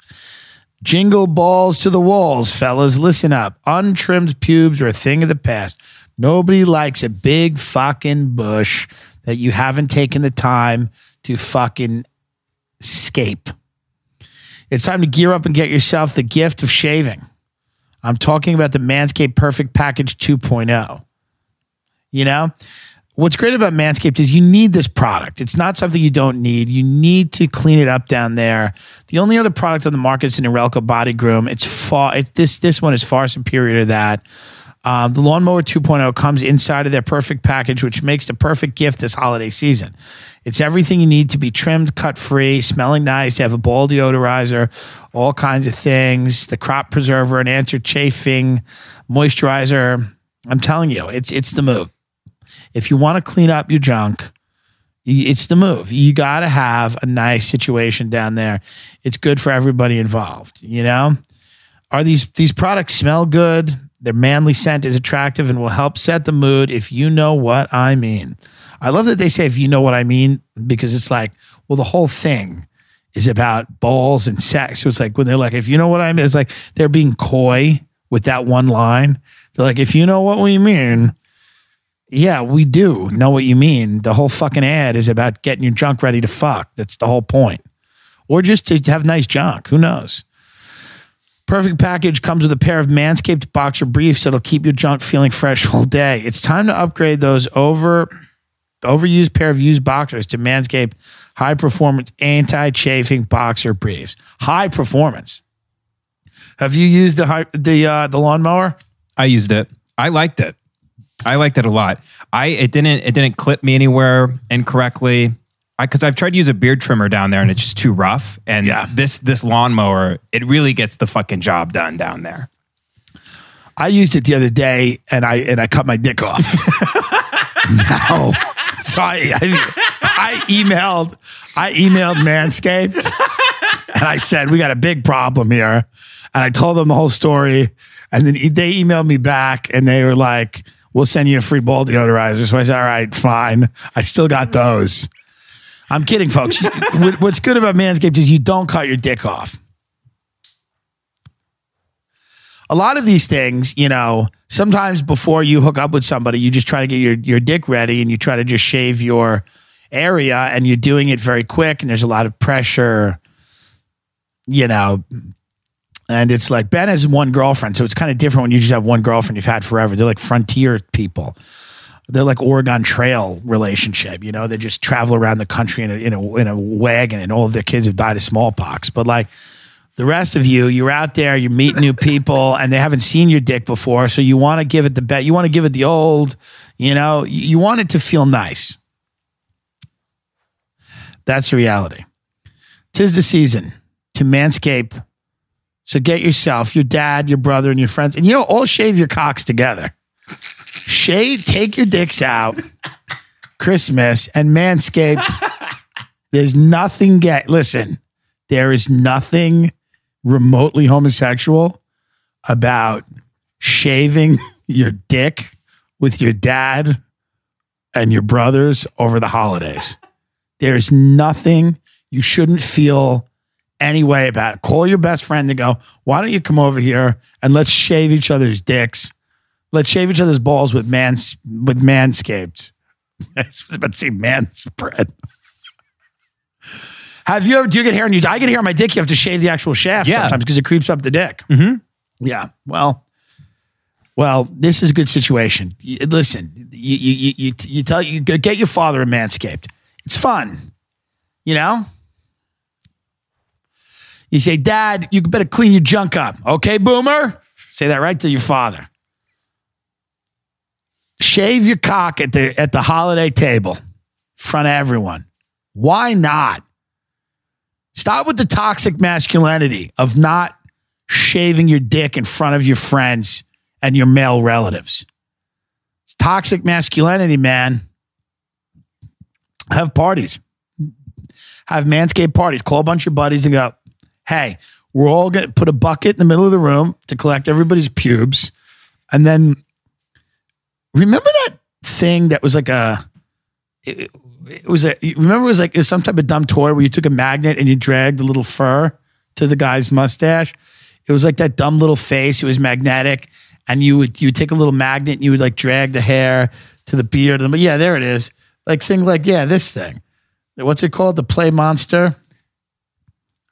Jingle balls to the walls, fellas. Listen up. Untrimmed pubes are a thing of the past. Nobody likes a big fucking bush that you haven't taken the time to fucking scape. It's time to gear up and get yourself the gift of shaving. I'm talking about the Manscaped Perfect Package 2.0. You know, what's great about Manscaped is you need this product. It's not something you don't need. You need to clean it up down there. The only other product on the market is an Norelco Body Groom. It's far. It, this this one is far superior to that. Um, the Lawnmower 2.0 comes inside of their perfect package, which makes the perfect gift this holiday season. It's everything you need to be trimmed, cut free, smelling nice. They have a ball deodorizer, all kinds of things. The crop preserver, an anti-chafing moisturizer. I'm telling you, it's it's the move. If you want to clean up your junk, it's the move. You got to have a nice situation down there. It's good for everybody involved. You know, are these these products smell good? Their manly scent is attractive and will help set the mood. If you know what I mean, I love that they say if you know what I mean because it's like, well, the whole thing is about balls and sex. So it's like when they're like, if you know what I mean, it's like they're being coy with that one line. They're like, if you know what we mean, yeah, we do know what you mean. The whole fucking ad is about getting your junk ready to fuck. That's the whole point. Or just to have nice junk. Who knows? Perfect package comes with a pair of Manscaped boxer briefs that'll keep your junk feeling fresh all day. It's time to upgrade those over overused pair of used boxers to Manscaped high performance anti chafing boxer briefs. High performance. Have you used the high, the uh, the lawnmower? I used it. I liked it. I liked it a lot. I it didn't it didn't clip me anywhere incorrectly. I because I've tried to use a beard trimmer down there and it's just too rough. And Yeah. this this lawnmower, it really gets the fucking job done down there. I used it the other day and I and I cut my dick off. *laughs* no. So I, I I emailed I emailed Manscaped and I said, We got a big problem here. And I told them the whole story. And then they emailed me back and they were like, We'll send you a free ball deodorizer. So I said, All right, fine. I still got those. I'm kidding, folks. *laughs* What's good about Manscaped is you don't cut your dick off a lot of these things, you know, sometimes before you hook up with somebody, you just try to get your, your dick ready and you try to just shave your area and you're doing it very quick and there's a lot of pressure, you know. And it's like Ben has one girlfriend, so it's kind of different when you just have one girlfriend you've had forever. They're like frontier people. They're like Oregon Trail relationship, you know. They just travel around the country in a in a in a wagon, and all of their kids have died of smallpox. But like the rest of you, you're out there, you meet new people, *laughs* and they haven't seen your dick before, so you want to give it the bet. You want to give it the old, you know. You you want it to feel nice. That's the reality. Tis the season to manscape. So get yourself, your dad, your brother, and your friends, and you know, all shave your cocks together. Shave, take your dicks out. Christmas and manscape. There's nothing get. Listen, there is nothing remotely homosexual about shaving your dick with your dad and your brothers over the holidays. There's nothing you shouldn't feel any way about it. Call your best friend and go, why don't you come over here and let's shave each other's dicks? Let's shave each other's balls with mans with manscaped. *laughs* I was about to say manspread. Have you ever do you get hair on your I get hair on my dick, you have to shave the actual shaft Yeah. sometimes because it creeps up the dick. Mm-hmm. Yeah. Well, well, this is a good situation. Y- Listen, you you you you, you tell you get your father a manscaped. It's fun, you know. You say, Dad, you better clean your junk up, okay, Boomer? Say that right to your father. Shave your cock at the at the holiday table, in front of everyone. Why not? Stop with the toxic masculinity of not shaving your dick in front of your friends and your male relatives. It's toxic masculinity, man. Have parties. Have manscaped parties. Call a bunch of buddies and go, hey, we're all going to put a bucket in the middle of the room to collect everybody's pubes. And then remember that thing that was like a, it, it was a, remember it was like it was some type of dumb toy where you took a magnet and you dragged a little fur to the guy's mustache. It was like that dumb little face. It was magnetic, and you would you would take a little magnet and you would like drag the hair to the beard. But yeah, there it is. Like thing like yeah, this thing. What's it called? The play monster.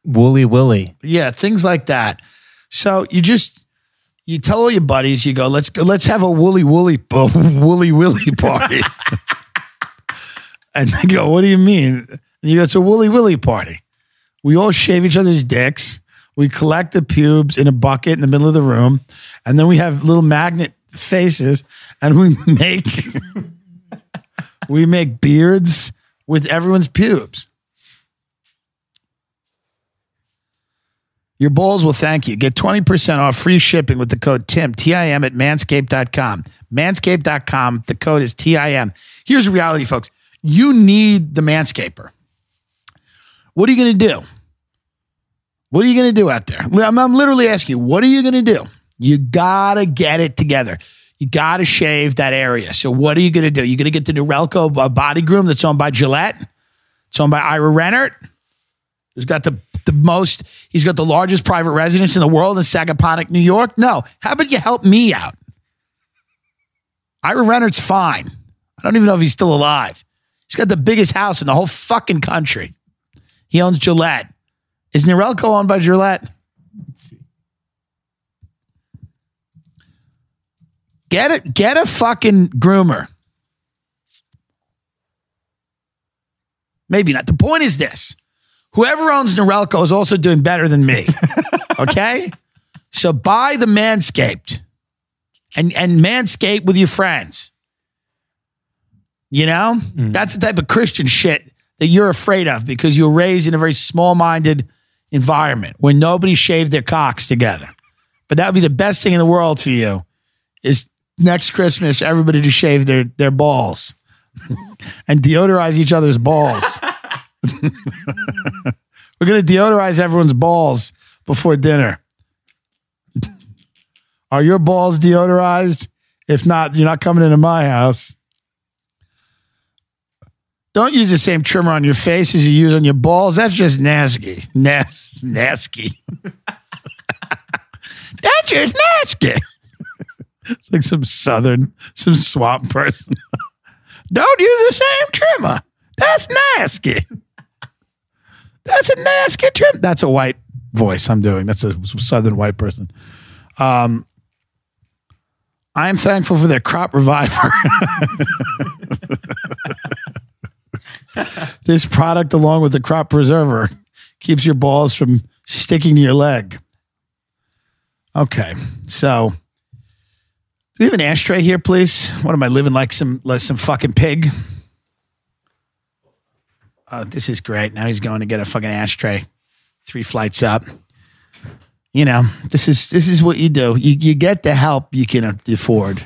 Woolly Willy. Yeah, things like that. So you just you tell all your buddies, you go, let's go, let's have a woolly uh, *laughs* woolly willy party. *laughs* and they go, what do you mean? And you go, it's a woolly willy party. We all shave each other's dicks. We collect the pubes in a bucket in the middle of the room, and then we have little magnet faces, and we *laughs* make we make beards with everyone's pubes. Your balls will thank you. Get 20% off free shipping with the code TIM, T-I-M at manscaped.com. Manscaped.com. The code is T-I-M. Here's the reality, folks. You need the manscaper. What are you going to do? What are you going to do out there? I'm, I'm literally asking you, what are you going to do? You got to get it together. You got to shave that area. So what are you going to do? You're going to get the Norelco uh, body groom that's owned by Gillette. It's owned by Ira Rennert. Who's got the the most? He's got the largest private residence in the world in Sagaponack, New York. No, how about you help me out? Ira Rennert's fine. I don't even know if he's still alive. He's got the biggest house in the whole fucking country. He owns Gillette. Is Norelco owned by Gillette? Get it. Get a fucking groomer. Maybe not. The point is this: whoever owns Norelco is also doing better than me. *laughs* okay, so buy the Manscaped, and and Manscape with your friends. You know, mm. that's the type of Christian shit that you're afraid of because you were raised in a very small-minded environment where nobody shaved their cocks together. But that would be the best thing in the world for you is next Christmas everybody to shave their their balls *laughs* and deodorize each other's balls. *laughs* We're gonna deodorize everyone's balls before dinner. Are your balls deodorized? If not, you're not coming into my house. Don't use the same trimmer on your face as you use on your balls. That's just nasty. Nas- nasty. *laughs* That's just nasty. It's like some southern, some swamp person. *laughs* Don't use the same trimmer. That's nasty. That's a nasty trim. That's a white voice I'm doing. That's a southern white person. Um, I am thankful for their crop reviver. *laughs* this product, along with the crop preserver, keeps your balls from sticking to your leg. Okay, so do we have an ashtray here, please? What am I living like some like some fucking pig? Oh, this is great. Now he's going to get a fucking ashtray, three flights up. You know, this is this is what you do. You you get the help you can afford.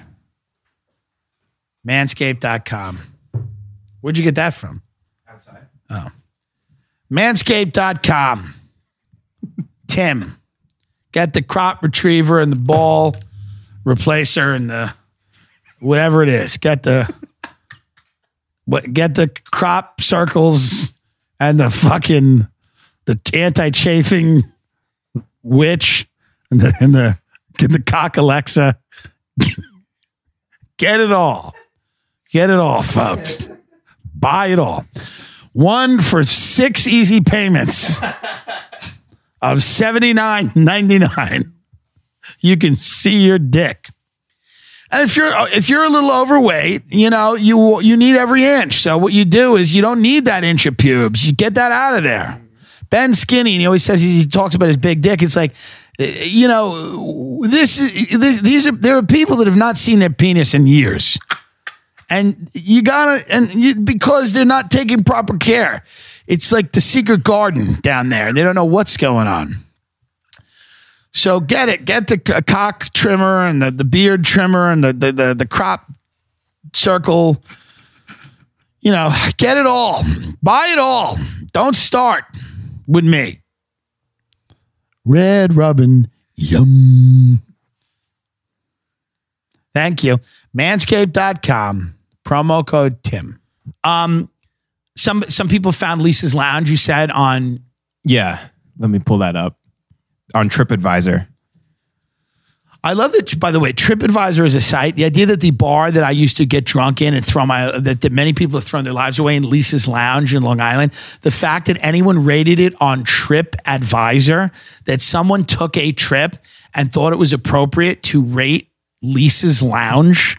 Manscaped.com. Where'd you get that from? Outside. Oh. Manscaped.com. Tim, get the crop retriever and the ball replacer and the whatever it is. Got the what? Get the crop circles and the fucking the anti-chafing witch and the and the get the cock Alexa. *laughs* get it all. Get it all, folks. Buy it all. One for six easy payments of seventy nine ninety nine. You can see your dick. And if you're if you're a little overweight, you know you you need every inch. So what you do is you don't need that inch of pubes. You get that out of there. Ben skinny, and he always says he talks about his big dick. It's like, uh, you know, this, is- this these are there are people that have not seen their penis in years and you gotta and you, because they're not taking proper care it's like the secret garden down there they don't know what's going on so get it get the cock trimmer and the, the beard trimmer and the, the, the, the crop circle you know get it all buy it all don't start with me red robin yum Thank you. Manscaped.com. Promo code Tim. Um, some some people found Lisa's Lounge, you said, on Yeah. Let me pull that up. On TripAdvisor. I love that. By the way, TripAdvisor is a site. The idea that the bar that I used to get drunk in and throw my that, that many people have thrown their lives away in Lisa's Lounge in Long Island. The fact that anyone rated it on TripAdvisor, that someone took a trip and thought it was appropriate to rate Lisa's Lounge.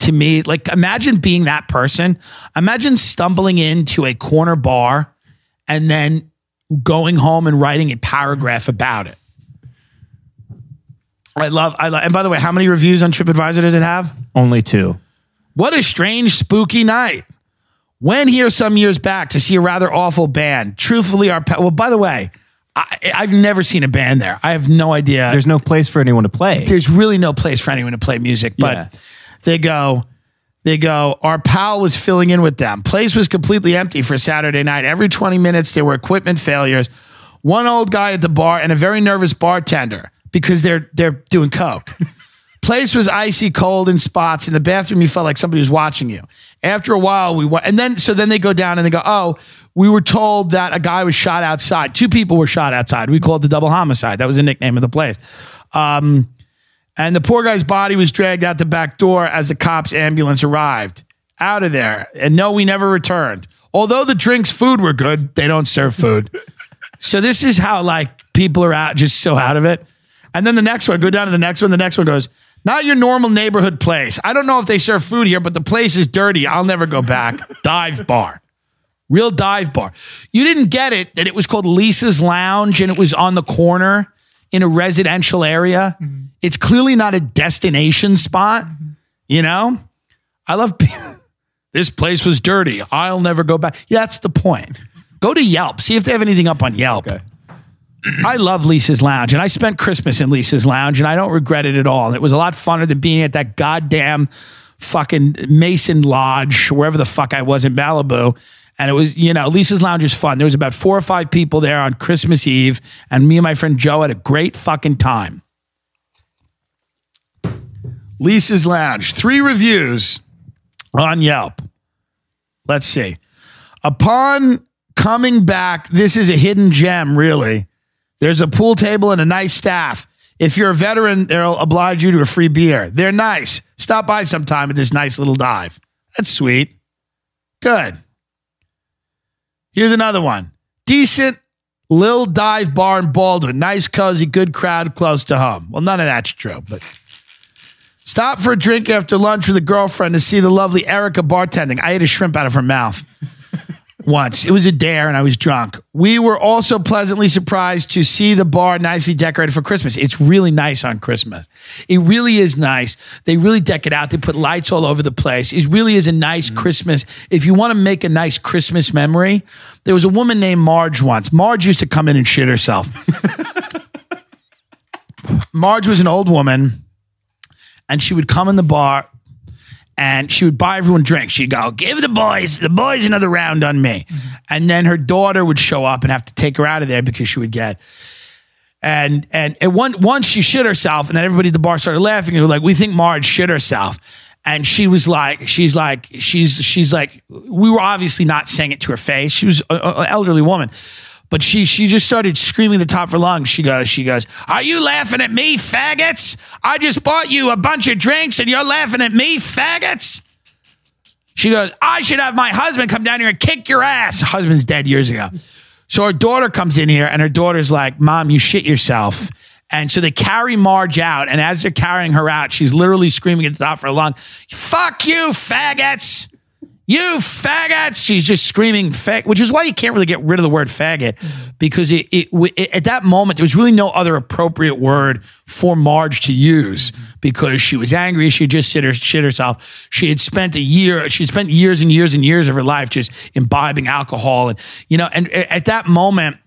To me, like imagine being that person. Imagine stumbling into a corner bar and then going home and writing a paragraph about it. I love, I love, and by the way, how many reviews on TripAdvisor does it have? Only two. What a strange, spooky night. Went here some years back to see a rather awful band. Truthfully, our, well, by the way, I, I've never seen a band there. I have no idea. There's no place for anyone to play. There's really no place for anyone to play music, but Yeah. they go, they go, our pal was filling in with them. Place was completely empty for Saturday night. Every 20 minutes, there were equipment failures. One old guy at the bar and a very nervous bartender because they're they're doing coke. *laughs* Place was icy cold in spots. In the bathroom, you felt like somebody was watching you. After a while, we went, and then so then they go down and they go, oh, we were told that a guy was shot outside. Two people were shot outside. We called the double homicide. That was the nickname of the place. Um, and the poor guy's body was dragged out the back door as the cops' ambulance arrived. Out of there. And no, we never returned. Although the drinks, food were good, they don't serve food. *laughs* so this is how like people are out, just so out of it. And then the next one, go down to the next one. The next one goes, not your normal neighborhood place. I don't know if they serve food here, but the place is dirty. I'll never go back. *laughs* dive bar. Real dive bar. You didn't get it that it was called Lisa's Lounge and it was on the corner in a residential area. Mm-hmm. It's clearly not a destination spot, mm-hmm. you know? I love *laughs* this place was dirty. I'll never go back. Yeah, that's the point. Go to Yelp. See if they have anything up on Yelp. *clears throat* I love Lisa's Lounge, and I spent Christmas in Lisa's Lounge, and I don't regret it at all. It was a lot funner than being at that goddamn fucking Mason Lodge, wherever the fuck I was in Malibu. And it was, you know, Lisa's Lounge is fun. There was about four or five people there on Christmas Eve, and me and my friend Joe had a great fucking time. Lisa's Lounge, three reviews on Yelp. Let's see. Upon coming back, this is a hidden gem, really. There's a pool table and a nice staff. If you're a veteran, they'll oblige you to a free beer. They're nice. Stop by sometime at this nice little dive. That's sweet. Good. Here's another one. Decent Lil Dive Bar in Baldwin. Nice, cozy, good crowd close to home. Well, none of that's true, but stop for a drink after lunch with a girlfriend to see the lovely Erica bartending. I ate a shrimp out of her mouth once. It was a dare and I was drunk. We were also pleasantly surprised to see the bar nicely decorated for Christmas. It's really nice on Christmas. It really is nice. They really deck it out. They put lights all over the place. It really is a nice mm. Christmas. If you want to make a nice Christmas memory, there was a woman named Marge once. Marge used to come in and shit herself. *laughs* Marge was an old woman and she would come in the bar and she would buy everyone drinks. She'd go, give the boys, the boys another round on me. Mm-hmm. And then her daughter would show up and have to take her out of there because she would get. And and and one, once she shit herself, and then everybody at the bar started laughing. And were like, we think Marge shit herself. And she was like, she's like, she's she's like, we were obviously not saying it to her face. She was an elderly woman. But she she just started screaming the top of her lungs. She goes, she goes, Are you laughing at me, faggots? I just bought you a bunch of drinks and you're laughing at me, faggots? She goes, I should have my husband come down here and kick your ass. Husband's dead years ago. So her daughter comes in here and her daughter's like, Mom, you shit yourself. And so they carry Marge out. And as they're carrying her out, she's literally screaming at the top of her lung, Fuck you, faggots. You faggots! She's just screaming fag, which is why you can't really get rid of the word faggot because it, it, it at that moment there was really no other appropriate word for Marge to use because she was angry. She just shit, her, shit herself. She had spent a year. She had spent years and years and years of her life just imbibing alcohol, and you know. And at that moment,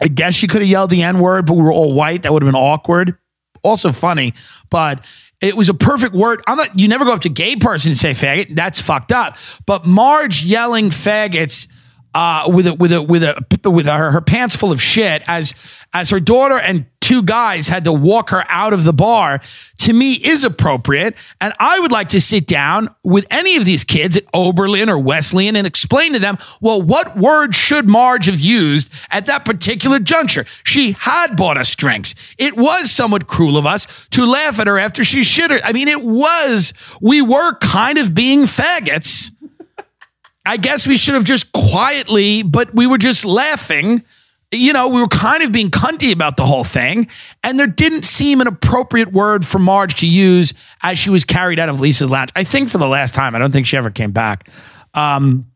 I guess she could have yelled the N word, but we were all white. That would have been awkward. Also funny, but it was a perfect word. I'm not. You never go up to gay person and say faggot. That's fucked up. But Marge yelling faggots uh, with a with a with a with her, her pants full of shit as as her daughter and two guys had to walk her out of the bar to me is appropriate. And I would like to sit down with any of these kids at Oberlin or Wesleyan and explain to them, well, what words should Marge have used at that particular juncture? She had bought us drinks. It was somewhat cruel of us to laugh at her after she shit her. I mean, it was, we were kind of being faggots. I guess we should have just quietly, but we were just laughing you know, we were kind of being cunty about the whole thing, and there didn't seem an appropriate word for Marge to use as she was carried out of Lisa's lounge. I think for the last time. I don't think she ever came back. Um,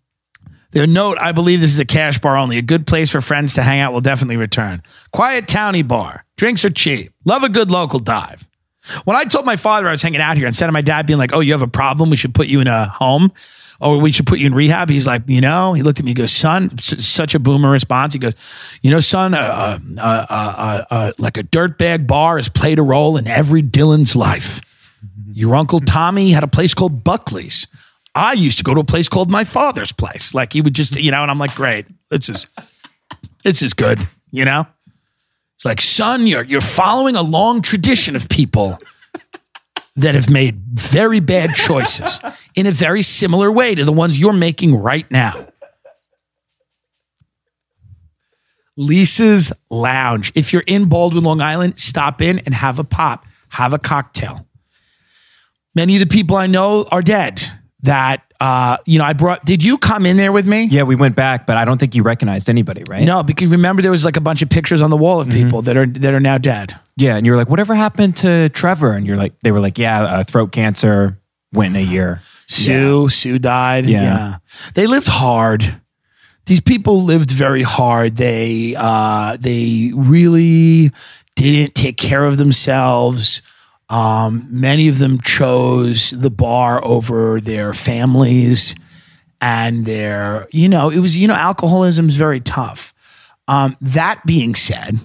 the note, I believe this is a cash bar only. A good place for friends to hang out will definitely return. Quiet towny bar. Drinks are cheap. Love a good local dive. When I told my father I was hanging out here, instead of my dad being like, oh, you have a problem, we should put you in a home, or we should put you in rehab. He's like, you know, he looked at me, he goes, son, such a boomer response. He goes, you know, son, uh, uh, uh, like a dirtbag bar has played a role in every Dillon's life. Your uncle Tommy had a place called Buckley's. I used to go to a place called my father's place. Like he would just, you know, and I'm like, great, this is, this is good, you know? It's like, son, you're, you're following a long tradition of people that have made very bad choices *laughs* in a very similar way to the ones you're making right now. Lisa's Lounge. If you're in Baldwin, Long Island, stop in and have a pop, have a cocktail. Many of the people I know are dead. That uh, you know, I brought. Did you come in there with me? Yeah, we went back, but I don't think you recognized anybody, right? No, because remember there was like a bunch of pictures on the wall of people that are that are now dead. Yeah, and you were like, "Whatever happened to Trevor?" And you're like, "They were like, yeah, uh, throat cancer went in a year." Sue, Sue died. Yeah. Yeah. They lived hard. These people lived very hard. They uh they really didn't take care of themselves. Um, many of them chose the bar over their families and their, you know, it was, you know, alcoholism is very tough. Um, that being said,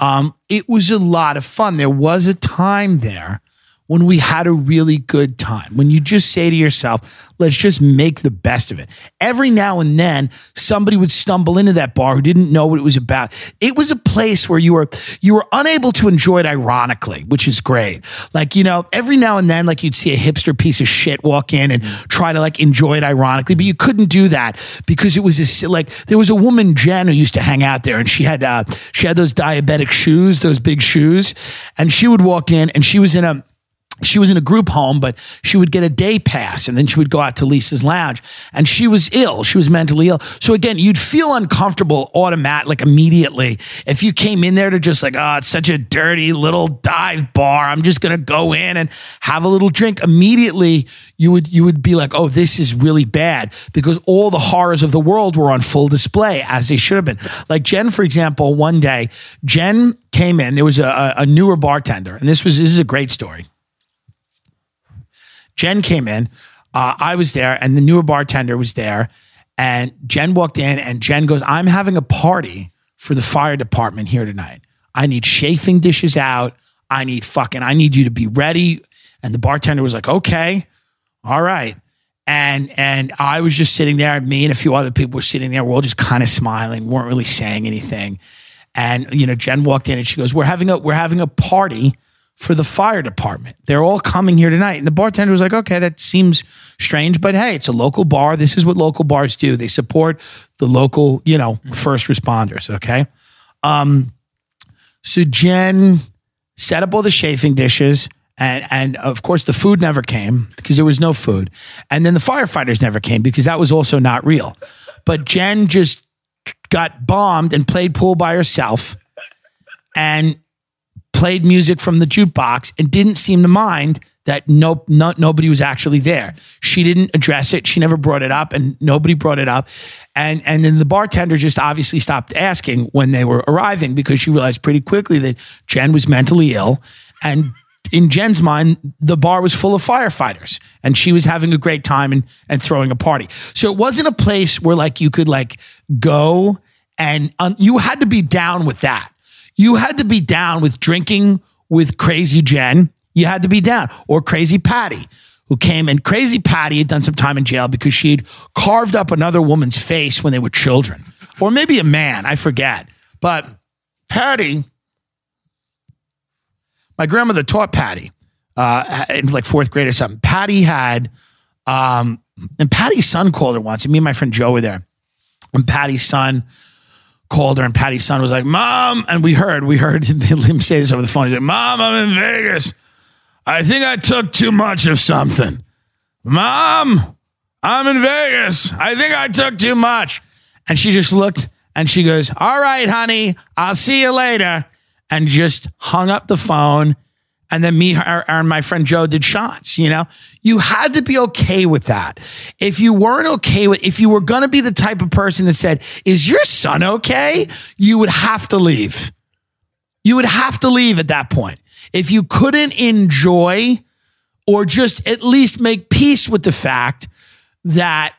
um, it was a lot of fun. There was a time there when we had a really good time. When you just say to yourself, let's just make the best of it. Every now and then somebody would stumble into that bar who didn't know what it was about. It was a place where you were you were unable to enjoy it ironically, which is great. Like, you know, every now and then like you'd see a hipster piece of shit walk in and try to like enjoy it ironically, but you couldn't do that because it was this like there was a woman Jen who used to hang out there and she had uh she had those diabetic shoes, those big shoes, and she would walk in and she was in a she was in a group home, but she would get a day pass and then she would go out to Lisa's lounge and she was ill. She was mentally ill. So again, you'd feel uncomfortable automatic, like immediately if you came in there to just like, oh, it's such a dirty little dive bar. I'm just to go in and have a little drink. Immediately you would, you would be like, oh, this is really bad because all the horrors of the world were on full display as they should have been. Like Jen, for example, one day, Jen came in, there was a, a newer bartender and this was, this is a great story. Jen came in. Uh, I was there, and the newer bartender was there. And Jen walked in, and Jen goes, I'm having a party for the fire department here tonight. I need chafing dishes out. I need fucking, I need you to be ready. And the bartender was like, okay, all right. And and I was just sitting there, me and a few other people were sitting there. We're all just kind of smiling, weren't really saying anything. And you know, Jen walked in and she goes, We're having a we're having a party for the fire department. They're all coming here tonight. And the bartender was like, okay, that seems strange, but hey, it's a local bar. This is what local bars do. They support the local, you know, first responders. Okay. Um, so Jen set up all the chafing dishes. And, and of course, the food never came because there was no food. And then the firefighters never came because that was also not real. But Jen just got bombed and played pool by herself. And played music from the jukebox and didn't seem to mind that no, no nobody was actually there. She didn't address it. She never brought it up, and nobody brought it up. And and then the bartender just obviously stopped asking when they were arriving because she realized pretty quickly that Jen was mentally ill, and in Jen's mind, the bar was full of firefighters, and she was having a great time and and throwing a party. So it wasn't a place where like you could like go and um, you had to be down with that you had to be down with drinking with crazy Jen. You had to be down or crazy Patty who came and crazy Patty had done some time in jail because she had carved up another woman's face when they were children or maybe a man. I forget. But Patty my grandmother taught Patty uh, in like fourth grade or something. Patty had, um, and Patty's son called her once, and me and my friend Joe were there. And Patty's son called her, and Patty's son was like, "Mom," and we heard, we heard *laughs* him say this over the phone. He said, "Mom, I'm in Vegas. I think I took too much of something." Mom, I'm in Vegas. I think I took too much. And she just looked and she goes, All right, honey, I'll see you later. And just hung up the phone. And then me and my friend Joe did shots, you know? You had to be okay with that. If you weren't okay with, if you were going to be the type of person that said, Is your son okay? You would have to leave. You would have to leave at that point. If you couldn't enjoy or just at least make peace with the fact that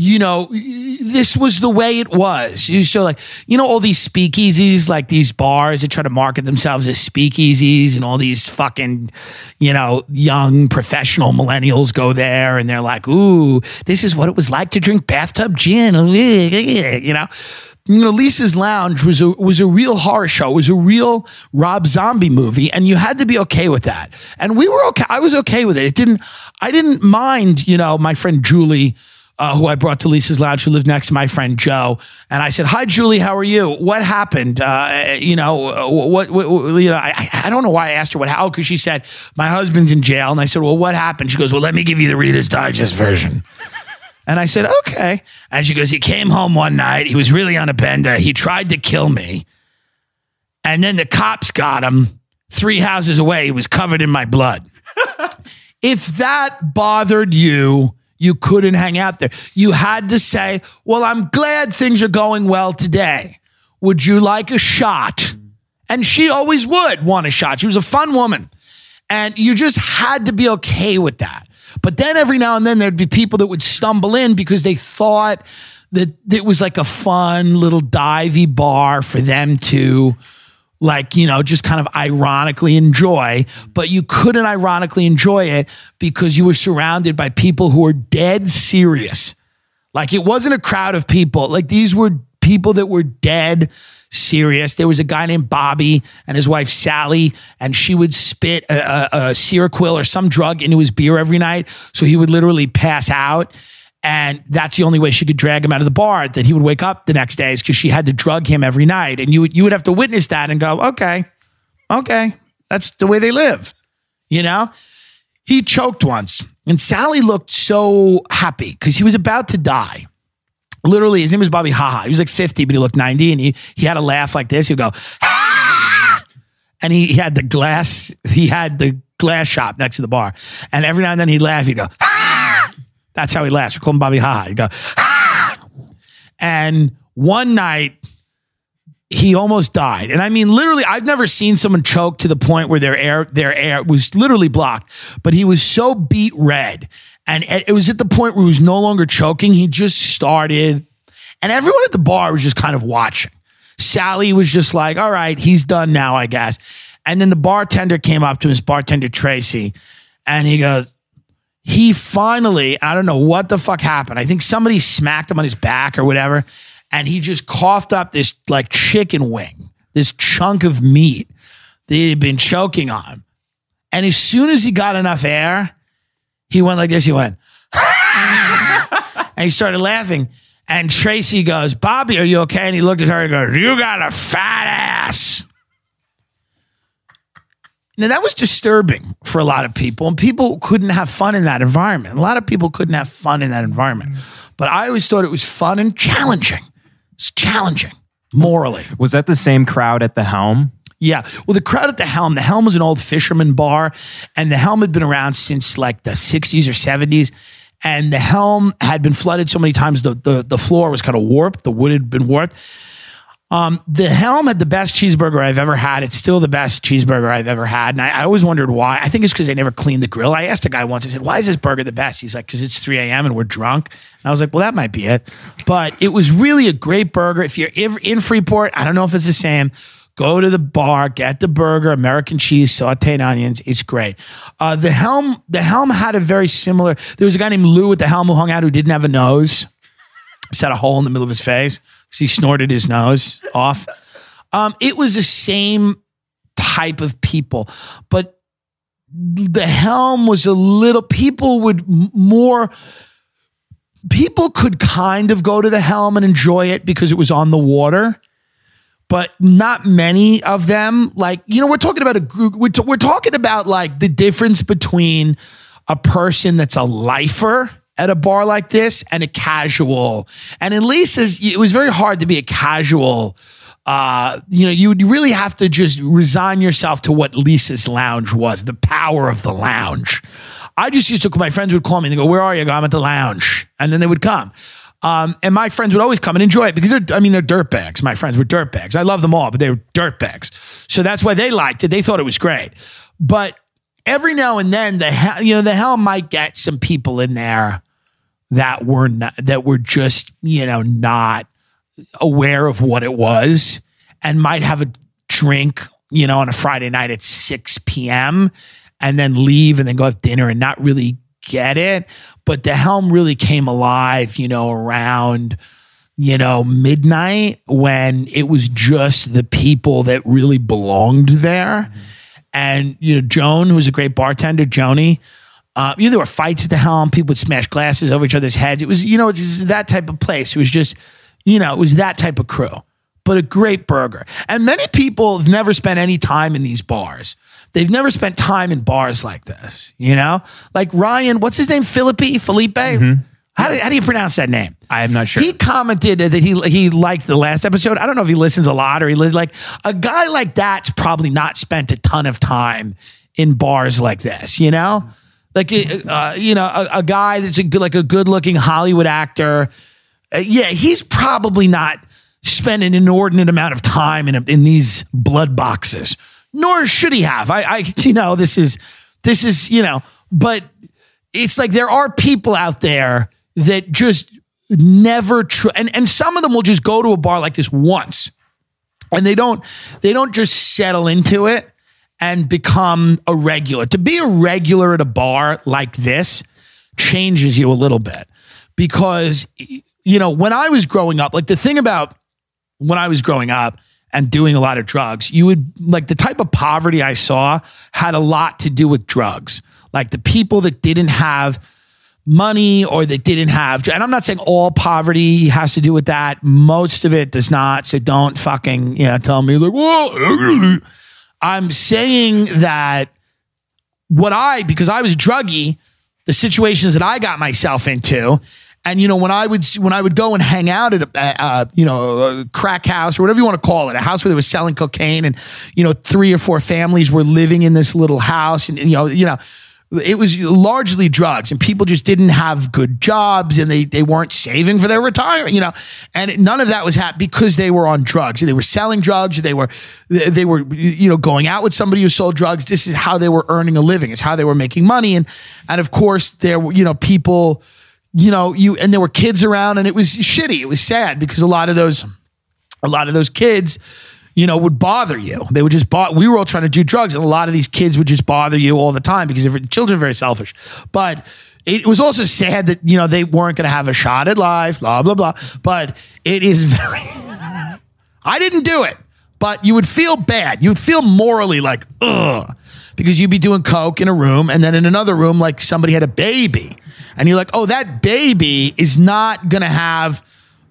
you know this was the way it was so like you know all these speakeasies like these bars that try to market themselves as speakeasies and all these fucking you know young professional millennials go there and they're like ooh this is what it was like to drink bathtub gin *laughs* you know you know, Lisa's Lounge was a was a real horror show. It was a real Rob Zombie movie, and you had to be okay with that. And we were okay. I was okay with it. It didn't. I didn't mind. You know, my friend Julie. Uh, who I brought to Lisa's Lounge, who lived next to my friend Joe, and I said, "Hi, Julie, how are you? What happened? Uh, you know, what, what, what, You know, I, I don't know why I asked her what how because she said my husband's in jail, and I said, "Well, what happened?" She goes, "Well, let me give you the Reader's Digest version." And I said, okay. And she goes, he came home one night. He was really on a bender. He tried to kill me. And then the cops got him three houses away. He was covered in my blood. *laughs* if that bothered you, you couldn't hang out there. You had to say, well, I'm glad things are going well today. Would you like a shot? And she always would want a shot. She was a fun woman. And you just had to be okay with that. But then every now and then there'd be people that would stumble in because they thought that it was like a fun little divey bar for them to like, you know, just kind of ironically enjoy, but you couldn't ironically enjoy it because you were surrounded by people who were dead serious. Like it wasn't a crowd of people. Like these were people that were dead serious. There was a guy named Bobby and his wife Sally, and she would spit a, a, a Seroquel or some drug into his beer every night. So he would literally pass out. And that's the only way she could drag him out of the bar that he would wake up the next day is because she had to drug him every night. And you would, you would have to witness that and go, okay, okay, that's the way they live. You know, he choked once and Sally looked so happy because he was about to die literally his name was Bobby Haha. He was like 50, but he looked 90 and he, he had a laugh like this. He'd go, ah! and he, he had the glass, he had the glass shop next to the bar. And every now and then he'd laugh, he'd go, ah! That's how he laughs. We call him Bobby Haha. He'd go, ah! And one night, he almost died. And I mean, literally, I've never seen someone choke to the point where their air, their air was literally blocked, but he was so beat red and it was at the point where he was no longer choking. He just started, and everyone at the bar was just kind of watching. Sally was just like, all right, he's done now, I guess. And then the bartender came up to his bartender Tracy, and he goes, he finally, I don't know what the fuck happened. I think somebody smacked him on his back or whatever. And he just coughed up this like chicken wing, this chunk of meat that he had been choking on. And as soon as he got enough air, he went like this. He went, *laughs* and he started laughing. And Tracy goes, Bobby, are you okay? And he looked at her and goes, You got a fat ass. Now, that was disturbing for a lot of people, and people couldn't have fun in that environment. A lot of people couldn't have fun in that environment. Mm. But I always thought it was fun and challenging. It's challenging morally. Was that the same crowd at the helm? Yeah. Well, the crowd at the Helm, the Helm was an old fisherman bar, and the Helm had been around since like the 60s or 70s. And the Helm had been flooded so many times, the, the, the floor was kind of warped, the wood had been warped. Um, the Helm had the best cheeseburger I've ever had. It's still the best cheeseburger I've ever had. And I, I always wondered why. I think it's because they never cleaned the grill. I asked a guy once, I said, Why is this burger the best? He's like, Because it's 3 a.m. and we're drunk. And I was like, Well, that might be it. But it was really a great burger. If you're in Freeport, I don't know if it's the same Go to the bar, get the burger, American cheese, sauteed onions. It's great. Uh, the helm, the helm had a very similar. There was a guy named Lou at the helm who hung out who didn't have a nose. Had a hole in the middle of his face because he snorted his nose off. Um, it was the same type of people. But the helm was a little people would more people could kind of go to the helm and enjoy it because it was on the water but not many of them like you know we're talking about a group we're, t- we're talking about like the difference between a person that's a lifer at a bar like this and a casual and in lisa's it was very hard to be a casual uh, you know, you would really have to just resign yourself to what Lisa's lounge was, the power of the lounge. I just used to, my friends would call me and go, Where are you? I go, I'm at the lounge. And then they would come. Um, and my friends would always come and enjoy it because they're, I mean, they're dirtbags. My friends were dirtbags. I love them all, but they were dirtbags. So that's why they liked it. They thought it was great. But every now and then, the hell, you know, the hell might get some people in there that were not, that were just, you know, not aware of what it was and might have a drink, you know, on a Friday night at 6 p.m. and then leave and then go have dinner and not really get it. But the helm really came alive, you know, around, you know, midnight when it was just the people that really belonged there. And, you know, Joan, who was a great bartender, Joni, uh, you know, there were fights at the helm. People would smash glasses over each other's heads. It was, you know, it's that type of place. It was just, you know, it was that type of crew, but a great burger. And many people have never spent any time in these bars. They've never spent time in bars like this, you know? Like Ryan, what's his name? Philippi? Felipe? How, do, how do you pronounce that name? I am not sure. He commented that he he liked the last episode. I don't know if he listens a lot or he lives like a guy like that's probably not spent a ton of time in bars like this, you know? Like uh, you know, a, a guy that's a good, like a good looking Hollywood actor. Uh, yeah, he's probably not spent an inordinate amount of time in in these blood boxes. Nor should he have. I, I, you know, this is this is you know, but it's like there are people out there that just never tr- and and some of them will just go to a bar like this once and they don't they don't just settle into it and become a regular. To be a regular at a bar like this changes you a little bit because you know when i was growing up like the thing about when i was growing up and doing a lot of drugs you would like the type of poverty i saw had a lot to do with drugs. Like the people that didn't have money or that didn't have and i'm not saying all poverty has to do with that. Most of it does not. So don't fucking you know tell me like well i'm saying that what i because i was druggy the situations that i got myself into and you know when i would when i would go and hang out at a uh, you know a crack house or whatever you want to call it a house where they were selling cocaine and you know three or four families were living in this little house and you know you know it was largely drugs and people just didn't have good jobs and they, they weren't saving for their retirement, you know, and none of that was happening because they were on drugs. They were selling drugs. They were, they were, you know, going out with somebody who sold drugs. This is how they were earning a living. It's how they were making money. And, and of course there were, you know, people, you know, you, and there were kids around and it was shitty. It was sad because a lot of those, a lot of those kids, you know, would bother you. They would just bother. We were all trying to do drugs, and a lot of these kids would just bother you all the time because children are very selfish. But it was also sad that you know they weren't going to have a shot at life. Blah blah blah. But it is *laughs* very. I didn't do it, but you would feel bad. You'd feel morally like ugh, because you'd be doing coke in a room, and then in another room, like somebody had a baby, and you're like, oh, that baby is not going to have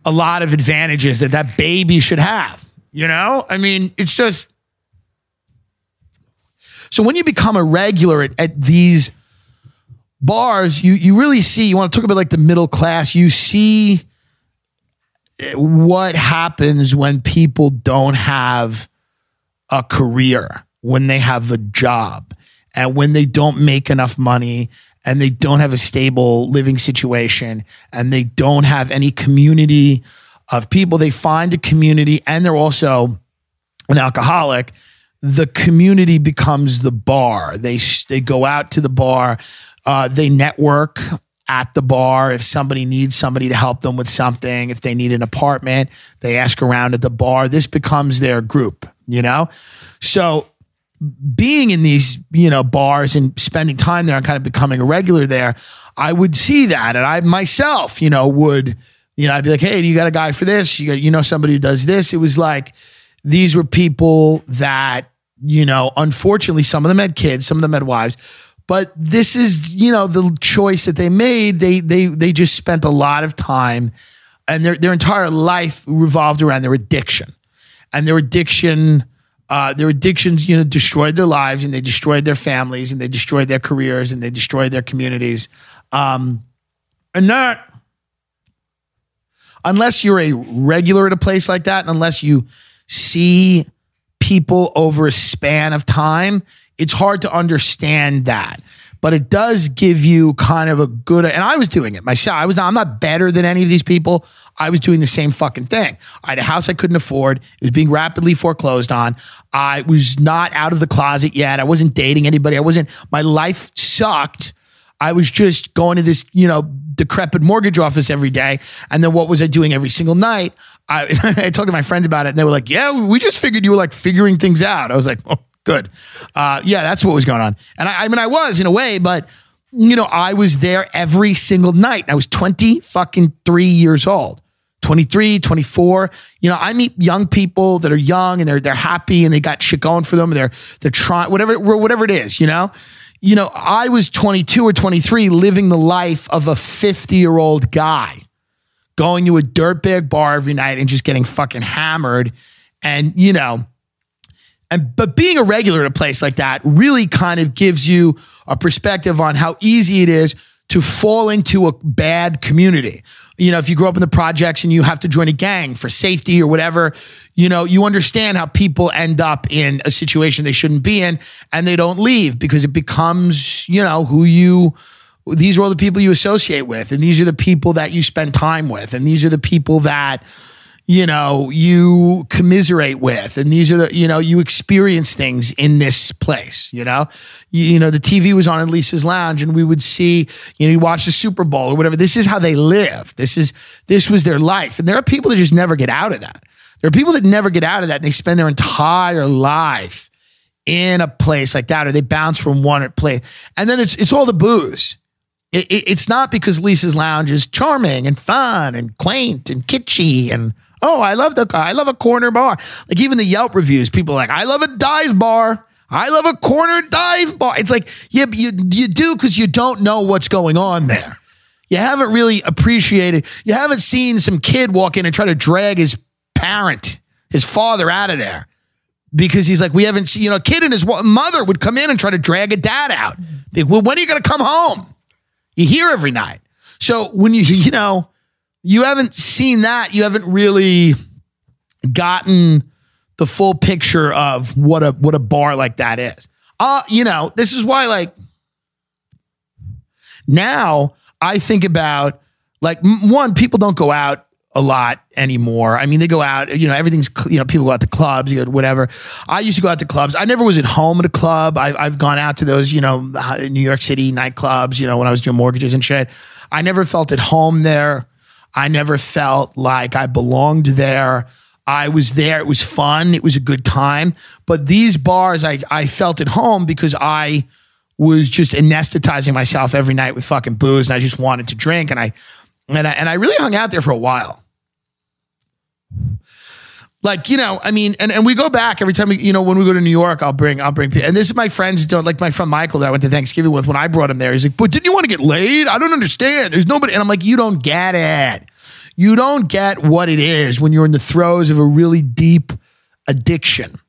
a lot of advantages that that baby should have. You know, I mean, it's just. So when you become a regular at, at these bars, you you really see. You want to talk about like the middle class. You see eh, what happens when people don't have a career, when they have a job, and when they don't make enough money, and they don't have a stable living situation, and they don't have any community of people. They find a community and they're also an alcoholic. The community becomes the bar. They they go out to the bar. Uh, they network at the bar. If somebody needs somebody to help them with something, if they need an apartment, they ask around at the bar. This becomes their group. You know, so being in these you know bars and spending time there and kind of becoming a regular there, I would see that, and I myself, you know, would you know, I'd be like, hey, you got a guy for this? You got, you know, somebody who does this. It was like these were people that you know, unfortunately, some of them had kids, some of them had wives. But this is, you know, the choice that they made. They they they just spent a lot of time and their their entire life revolved around their addiction. And their addiction uh, their addictions, you know, destroyed their lives and they destroyed their families and they destroyed their careers and they destroyed their communities. Um, and that, unless you're a regular at a place like that, and unless you see people over a span of time, it's hard to understand that. But it does give you kind of a good, and I was doing it myself. I was not, I'm not better than any of these people. I was doing the same fucking thing. I had a house I couldn't afford. It was being rapidly foreclosed on. I was not out of the closet yet. I wasn't dating anybody. I wasn't, my life sucked. I was just going to this, you know, decrepit mortgage office every day. And then what was I doing every single night? I, *laughs* I talked to my friends about it and they were like, yeah, we just figured you were like figuring things out. I was like, oh, good. Uh, yeah, that's what was going on. And I, I mean, I was in a way, but you know, I was there every single night. I was 20 fucking three years old. 23, 24. You know, I meet young people that are young and they're they're happy and they got shit going for them and they're they're trying whatever whatever it is, you know? You know, I was 22 or 23 living the life of a 50-year-old guy going to a dirtbag bar every night and just getting fucking hammered. And, you know, and but being a regular at a place like that really kind of gives you a perspective on how easy it is to fall into a bad community. You know, if you grow up in the projects and you have to join a gang for safety or whatever, you know, you understand how people end up in a situation they shouldn't be in and they don't leave because it becomes, you know, who you these are all the people you associate with and these are the people that you spend time with and these are the people that you know, you commiserate with. And these are the, you know, you experience things in this place, you know? You, you, know, the TV was on in Lisa's lounge and we would see, you know, you watch the Super Bowl or whatever. This is how they live. This is, this was their life. And there are people that just never get out of that. There are people that never get out of that and they spend their entire life in a place like that or they bounce from one place. And then it's, it's all the booze. It, it, it's not because Lisa's lounge is charming and fun and quaint and kitschy and Oh, I love the I love a corner bar. Like even the Yelp reviews, people like, I love a dive bar. I love a corner dive bar. It's like, yeah, you you do because you don't know what's going on there. You haven't really appreciated. You haven't seen some kid walk in and try to drag his parent, his father, out of there because he's like, we haven't seen. You know, a kid and his mother would come in and try to drag a dad out. Like, well, when are you going to come home? You hear every night. So when you *laughs* you know you haven't seen that. You haven't really gotten the full picture of what a what a bar like that is. Uh, you know, this is why like now I think about like one people don't go out a lot anymore. I mean, they go out, you know, everything's, you know, people go out to clubs, you go whatever. I used to go out to clubs. I never was at home at a club. I've, I've gone out to those, you know, New York City nightclubs, you know, when I was doing mortgages and shit. I never felt at home there. I never felt like I belonged there. I was there. It was fun. It was a good time. But these bars, I, I felt at home because I was just anesthetizing myself every night with fucking booze and I just wanted to drink. And I, and I, and I really hung out there for a while. Like, you know, I mean, and, and we go back every time we, you know, when we go to New York, I'll bring, I'll bring, and this is my friends don't like my friend Michael that I went to Thanksgiving with when I brought him there. He's like, but didn't you want to get laid? I don't understand. There's nobody. And I'm like, you don't get it. You don't get what it is when you're in the throes of a really deep addiction.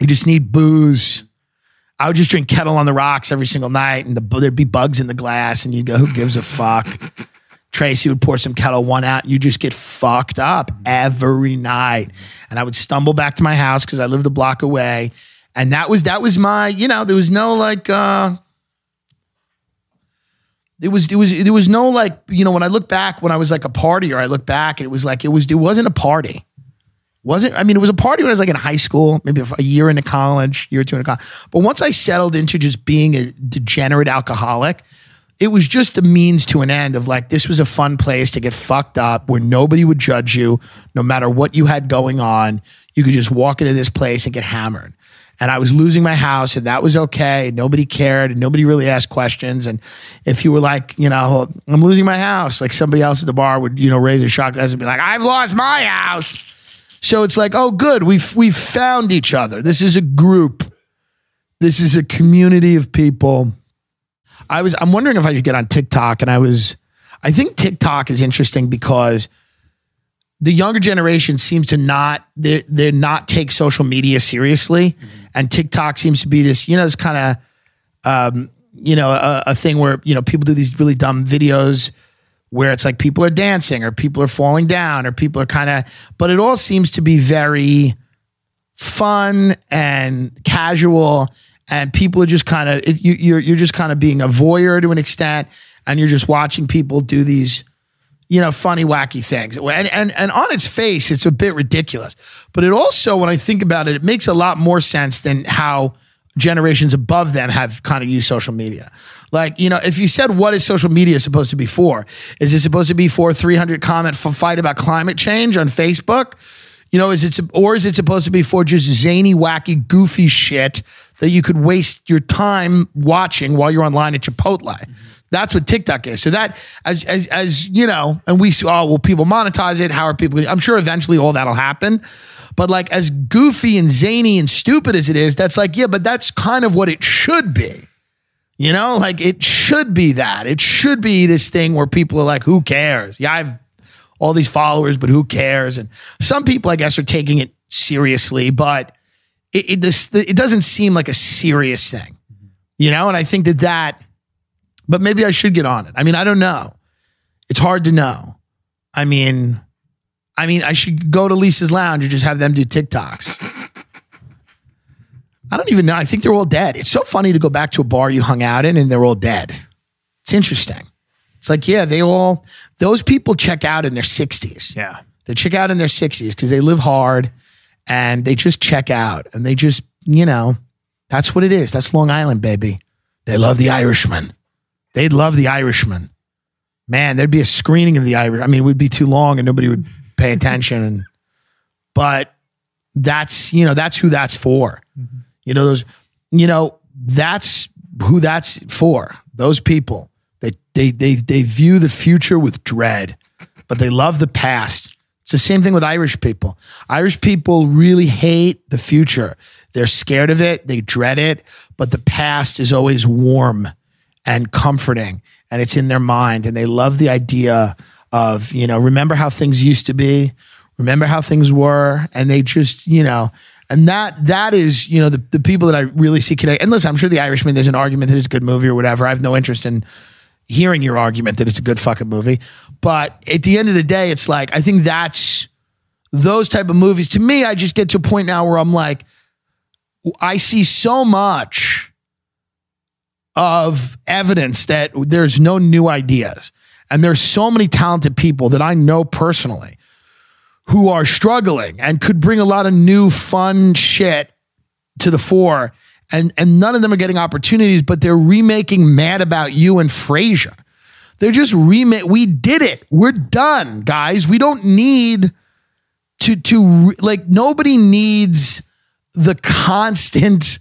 You just need booze. I would just drink Ketel on the rocks every single night and the, there'd be bugs in the glass and you'd go, who gives a fuck? *laughs* Tracy would pour some Ketel One out. You just get fucked up every night. And I would stumble back to my house because I lived a block away. And that was that was my, you know, there was no like uh it was it was there was no like, you know, when I look back when I was like a party or I look back, it was like it was it wasn't a party. Wasn't I mean it was a party when I was like in high school, maybe a year into college, year or two into college. But once I settled into just being a degenerate alcoholic, it was just a means to an end of like this was a fun place to get fucked up where nobody would judge you no matter what you had going on you could just walk into this place and get hammered and i was losing my house and that was okay. Nobody cared and nobody really asked questions. And if you were like you know i'm losing my house like somebody else at the bar would you know raise a shot glass and be like i've lost my house. So it's like oh good we've we've found each other. This is a group. This is a community of people. I was I'm wondering if I should get on TikTok and I was I think TikTok is interesting because the younger generation seems to not they they're not take social media seriously mm-hmm. And TikTok seems to be this you know this kind of um you know a, a thing where you know people do these really dumb videos where it's like people are dancing or people are falling down or people are kind of but it all seems to be very fun and casual and people are just kind of you, you're you're just kind of being a voyeur to an extent and you're just watching people do these you know funny wacky things. And and and on its face it's a bit ridiculous. But it also when i think about it it makes a lot more sense than how generations above them have kind of used social media. Like you know if you said what is social media supposed to be for? Is it supposed to be for 300 comment fight about climate change on facebook? You know, is it or is it supposed to be for just zany, wacky, goofy shit that you could waste your time watching while you're online at Chipotle? That's what TikTok is. So that as as as you know, and we oh will people monetize it? How are people? I'm sure eventually all that'll happen. But like as goofy and zany and stupid as it is, that's like yeah, but that's kind of what it should be. You know, like it should be that. It should be this thing where people are like, who cares? Yeah, I've all these followers, but who cares? And some people, I guess, are taking it seriously, but it it, this, it doesn't seem like a serious thing, you know. And I think that that, but maybe I should get on it. I mean, I don't know. It's hard to know. I mean, I mean, I should go to Lisa's Lounge and just have them do TikToks. I don't even know. I think they're all dead. It's so funny to go back to a bar you hung out in and they're all dead. It's interesting. It's like, yeah, they all, those people check out in their 60s. Yeah. They check out in their 60s because they live hard and they just check out and they just, you know, that's what it is. That's Long Island, baby. They love the Irishman. They'd love the Irishman. Man, there'd be a screening of the Irish. I mean, it would be too long and nobody would pay attention. And, but that's, you know, that's who that's for. Mm-hmm. You know, those, you know, that's who that's for. Those people. They, they, they, they view the future with dread, but they love the past. It's the same thing with Irish people. Irish people really hate the future. They're scared of it, they dread it, but the past is always warm and comforting and it's in their mind and they love the idea of, you know, remember how things used to be, remember how things were and they just, you know, and that that is, you know, the, the people that I really see connect. And listen, I'm sure the Irishman, there's an argument that it's a good movie or whatever. I have no interest in hearing your argument that it's a good fucking movie. But at the end of the day, it's like I think that's those type of movies. To me, I just get to a point now where I'm like, I see so much of evidence that there's no new ideas. And there's so many talented people that I know personally who are struggling and could bring a lot of new fun shit to the fore. And and none of them are getting opportunities, but they're remaking Mad About You and Frasier. They're just remake. We did it. We're done, guys. We don't need to to like nobody needs the constant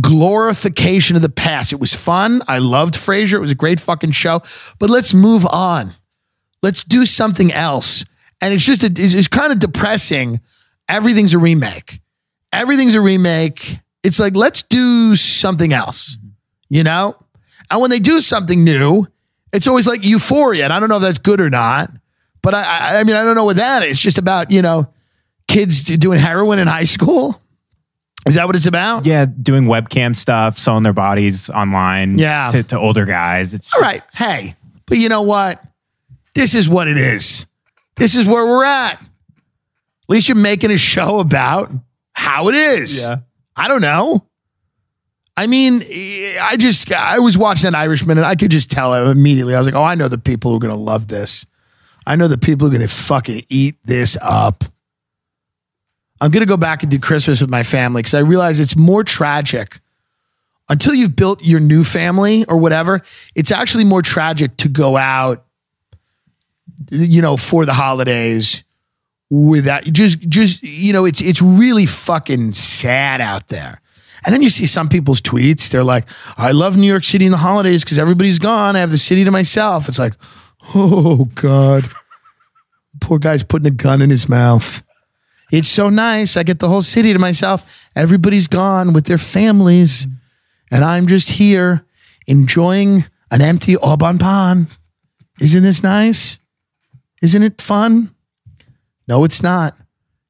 glorification of the past. It was fun. I loved Frasier. It was a great fucking show. But let's move on. Let's do something else. And it's just a, it's, it's kind of depressing. Everything's a remake. Everything's a remake. It's like let's do something else. You know? And when they do something new, it's always like euphoria. And I don't know if that's good or not. But I, I, I mean, I don't know what that is. It's just about, you know, kids doing heroin in high school. Is that what it's about? Yeah, doing webcam stuff, selling their bodies online Yeah. to, to older guys. It's All right. Hey, but you know what? This is what it is. This is where we're at. At least you're making a show about how it is. Yeah. I don't know. I mean, I just, I was watching an Irishman and I could just tell immediately. I was like, oh, I know the people who are going to love this. I know the people who are going to fucking eat this up. I'm going to go back and do Christmas with my family because I realize it's more tragic until you've built your new family or whatever. It's actually more tragic to go out, you know, for the holidays without just, just, you know, it's, it's really fucking sad out there. And then you see some people's tweets. They're like, I love New York City in the holidays because everybody's gone. I have the city to myself. It's like, oh God. Poor guy's putting a gun in his mouth. It's so nice. I get the whole city to myself. Everybody's gone with their families. and I'm just here enjoying an empty au bon Isn't this nice? Isn't it fun? No, it's not.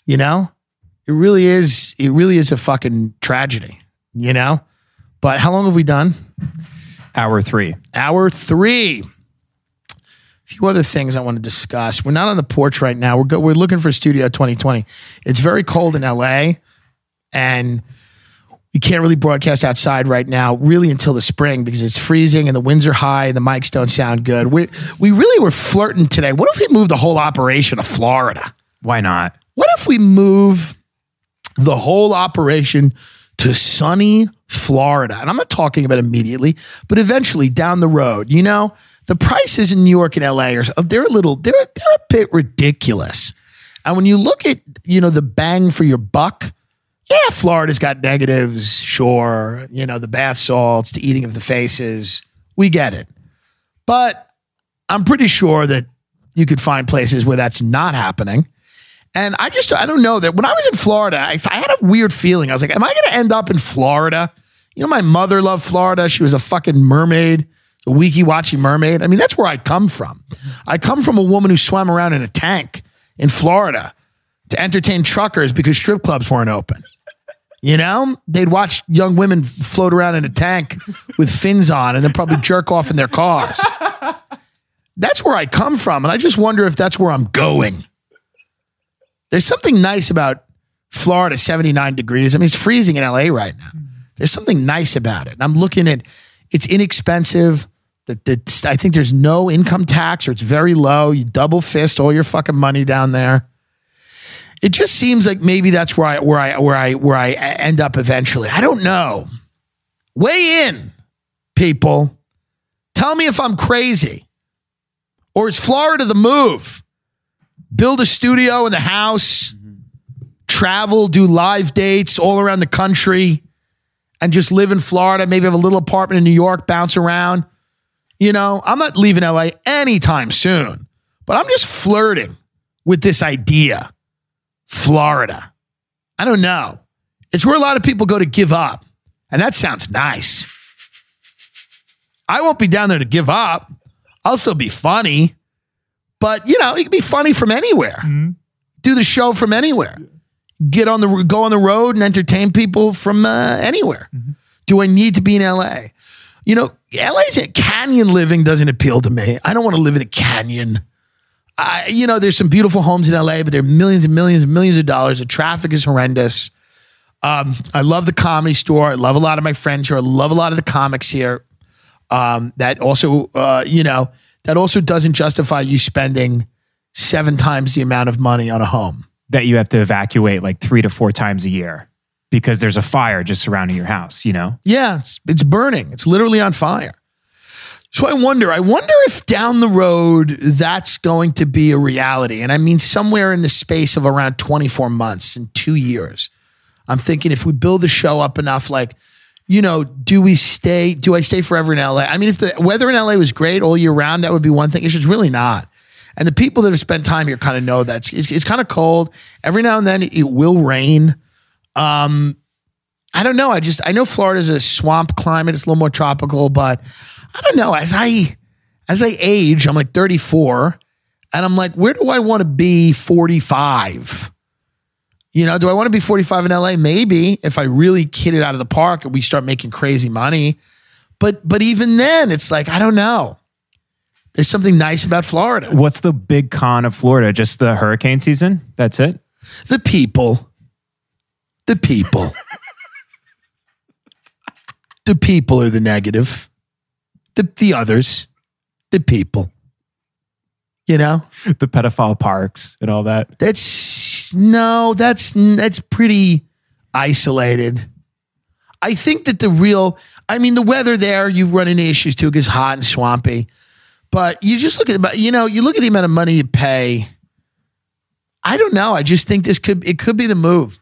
You know, it really is. It really is a fucking tragedy. You know, but how long have we done? Hour three. Hour three. A few other things I want to discuss. We're not on the porch right now. We're go, we're looking for Studio 2020. It's very cold in LA, and we can't really broadcast outside right now, really until the spring because it's freezing and the winds are high and the mics don't sound good. We we really were flirting today. What if we move the whole operation to Florida? Why not? What if we move the whole operation to sunny Florida? And I'm not talking about immediately, but eventually down the road. You know, the prices in New York and LA are they're a little they're they're a bit ridiculous. And when you look at, you know, the bang for your buck, yeah, Florida's got negatives, sure. You know, the bath salts, the eating of the faces. We get it. But I'm pretty sure that you could find places where that's not happening. And I just, I don't know that when I was in Florida, I, I had a weird feeling. I was like, am I going to end up in Florida? You know, my mother loved Florida. She was a fucking mermaid, a Weeki Wachee mermaid. I mean, that's where I come from. I come from a woman who swam around in a tank in Florida to entertain truckers because strip clubs weren't open. You know, they'd watch young women float around in a tank with fins on and then probably jerk off in their cars. That's where I come from. And I just wonder if that's where I'm going. There's something nice about Florida, 79 degrees. I mean, it's freezing in LA right now. There's something nice about it. And I'm looking at it's inexpensive. That that I think there's no income tax or it's very low. You double fist all your fucking money down there. It just seems like maybe that's where I where I where I where I end up eventually. I don't know. Weigh in, people. Tell me if I'm crazy. Or is Florida the move? build a studio in the house, mm-hmm. travel, do live dates all around the country, and just live in Florida. Maybe have a little apartment in New York, bounce around. You know, I'm not leaving LA anytime soon, but I'm just flirting with this idea. Florida. I don't know. It's where a lot of people go to give up. And that sounds nice. I won't be down there to give up. I'll still be funny. But you know, it can be funny from anywhere. Mm-hmm. Do the show from anywhere. Get on the go on the road and entertain people from uh, anywhere. Mm-hmm. Do I need to be in LA? You know, LA's a canyon living doesn't appeal to me. I don't want to live in a canyon. I, you know, there's some beautiful homes in LA, but they're millions and millions and millions of dollars. The traffic is horrendous. Um, I love the comedy store. I love a lot of my friends here. I love a lot of the comics here. Um, that also, uh, you know, that also doesn't justify you spending seven times the amount of money on a home that you have to evacuate like three to four times a year because there's a fire just surrounding your house, you know? Yeah, it's, it's burning. It's literally on fire. So I wonder, I wonder if down the road that's going to be a reality. And I mean, somewhere in the space of around 24 months and two years. I'm thinking if we build the show up enough, like you know, do we stay? Do I stay forever in LA? I mean, if the weather in LA was great all year round, that would be one thing. It's just really not. And the people that have spent time here kind of know that it's, it's, it's kind of cold. Every now and then it will rain. Um, I don't know. I just I know Florida's a swamp climate. It's a little more tropical, but I don't know. As I as I age, I'm like 34, and I'm like, where do I want to be 45? You know, do I want to be 45 in LA? Maybe if I really hit it out of the park and we start making crazy money. But but even then, it's like, I don't know. There's something nice about Florida. What's the big con of Florida? Just the hurricane season? That's it? The people. The people. *laughs* the people are the negative. The the others. The people. You know? The pedophile parks and all that. That's no, that's that's pretty isolated. I think that the real, I mean, the weather there, you run into issues too, because hot and swampy. But you just look at, you know, you look at the amount of money you pay. I don't know. I just think this could, it could be the move.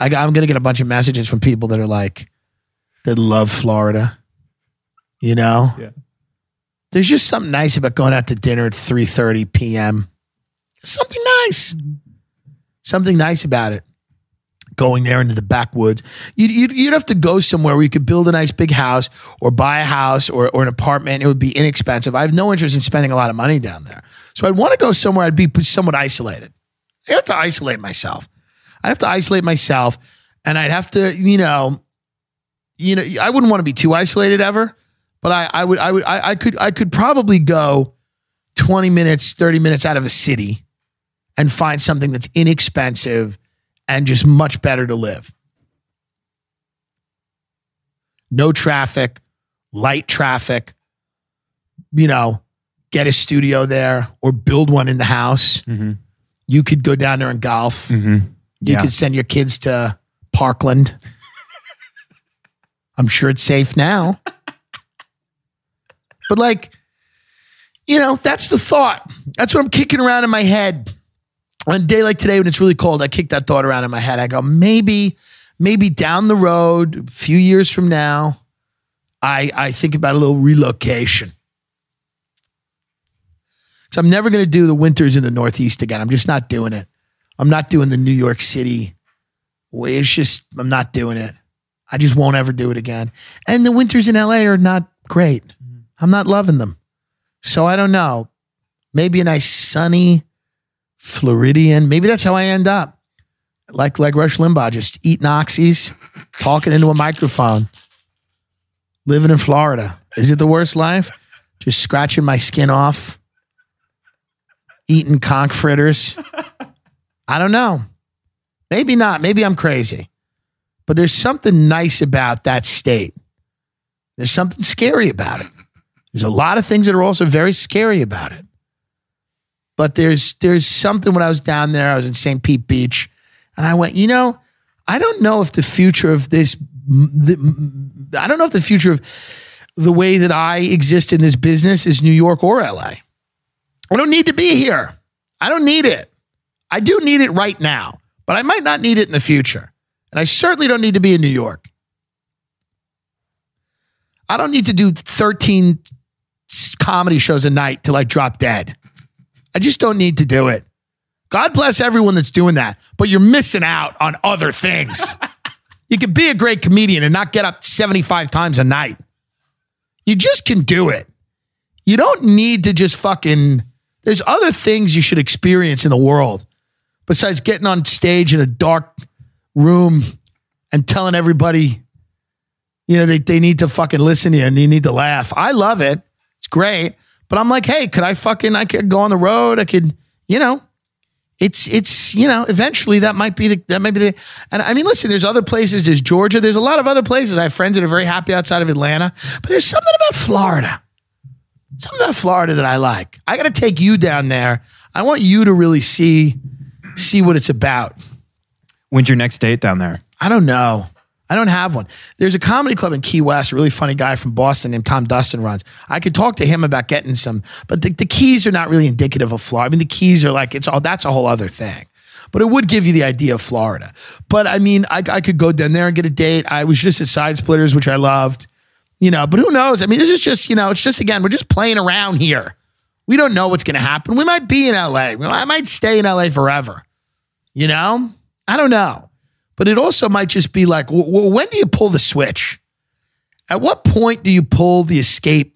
I, I'm going to get a bunch of messages from people that are like, that love Florida. You know, yeah. there's just something nice about going out to dinner at 3:30 p.m something nice. Mm-hmm. Something nice about it. Going there into the backwoods. You'd, you'd, you'd have to go somewhere where you could build a nice big house or buy a house or, or an apartment. It would be inexpensive. I have no interest in spending a lot of money down there. So I'd want to go somewhere I'd be somewhat isolated. I have to isolate myself. I have to isolate myself and I'd have to, you know, you know, I wouldn't want to be too isolated ever, but I, I would, I would, I, I could, I could probably go 20 minutes, 30 minutes out of a city and find something that's inexpensive and just much better to live. No traffic, light traffic, you know, get a studio there or build one in the house. Mm-hmm. You could go down there and golf. Mm-hmm. You Yeah. could send your kids to Parkland. I'm sure it's safe now. But like, you know, that's the thought. That's what I'm kicking around in my head. On a day like today when it's really cold, I kick that thought around in my head. I go, maybe, maybe down the road, a few years from now, I I think about a little relocation. So I'm never going to do the winters in the Northeast again. I'm just not doing it. I'm not doing the New York City. way. It's just I'm not doing it. I just won't ever do it again. And the winters in LA are not great. Mm-hmm. I'm not loving them. So I don't know. Maybe a nice sunny Floridian. Maybe that's how I end up. Like like Rush Limbaugh, just eating oxys, talking into a microphone, living in Florida. Is it the worst life? Just scratching my skin off, eating conch fritters. I don't know. Maybe not. Maybe I'm crazy. But there's something nice about that state. There's something scary about it. There's a lot of things that are also very scary about it. But there's there's something when I was down there, I was in St. Pete Beach, and I went, you know, I don't know if the future of this, the, I don't know if the future of the way that I exist in this business is New York or LA. I don't need to be here. I don't need it. I do need it right now, but I might not need it in the future. And I certainly don't need to be in New York. I don't need to do 13 comedy shows a night till I drop dead. I just don't need to do it. God bless everyone that's doing that, but you're missing out on other things. *laughs* you can be a great comedian and not get up 75 times a night. You just can do it. You don't need to just fucking. There's other things you should experience in the world besides getting on stage in a dark room and telling everybody, you know, they, they need to fucking listen to you and they need to laugh. I love it. It's great. But I'm like, hey, could I fucking, I could go on the road. I could, you know, it's, it's, you know, eventually that might be the, that might be the, and I mean, listen, there's other places. There's Georgia. There's a lot of other places. I have friends that are very happy outside of Atlanta, but there's something about Florida. Something about Florida that I like. I got to take you down there. I want you to really see, see what it's about. When's your next date down there? I don't know. I don't have one. There's a comedy club in Key West, a really funny guy from Boston named Tom Dustin runs. I could talk to him about getting some, but the, the keys are not really indicative of Florida. I mean, the keys are like, it's all, that's a whole other thing. But it would give you the idea of Florida. But I mean, I, I could go down there and get a date. I was just at Side Splitters, which I loved, you know, but who knows? I mean, this is just, you know, it's just, again, we're just playing around here. We don't know what's going to happen. We might be in LA. I might stay in LA forever. You know? I don't know. But it also might just be like, w- w- when do you pull the switch? At what point do you pull the escape?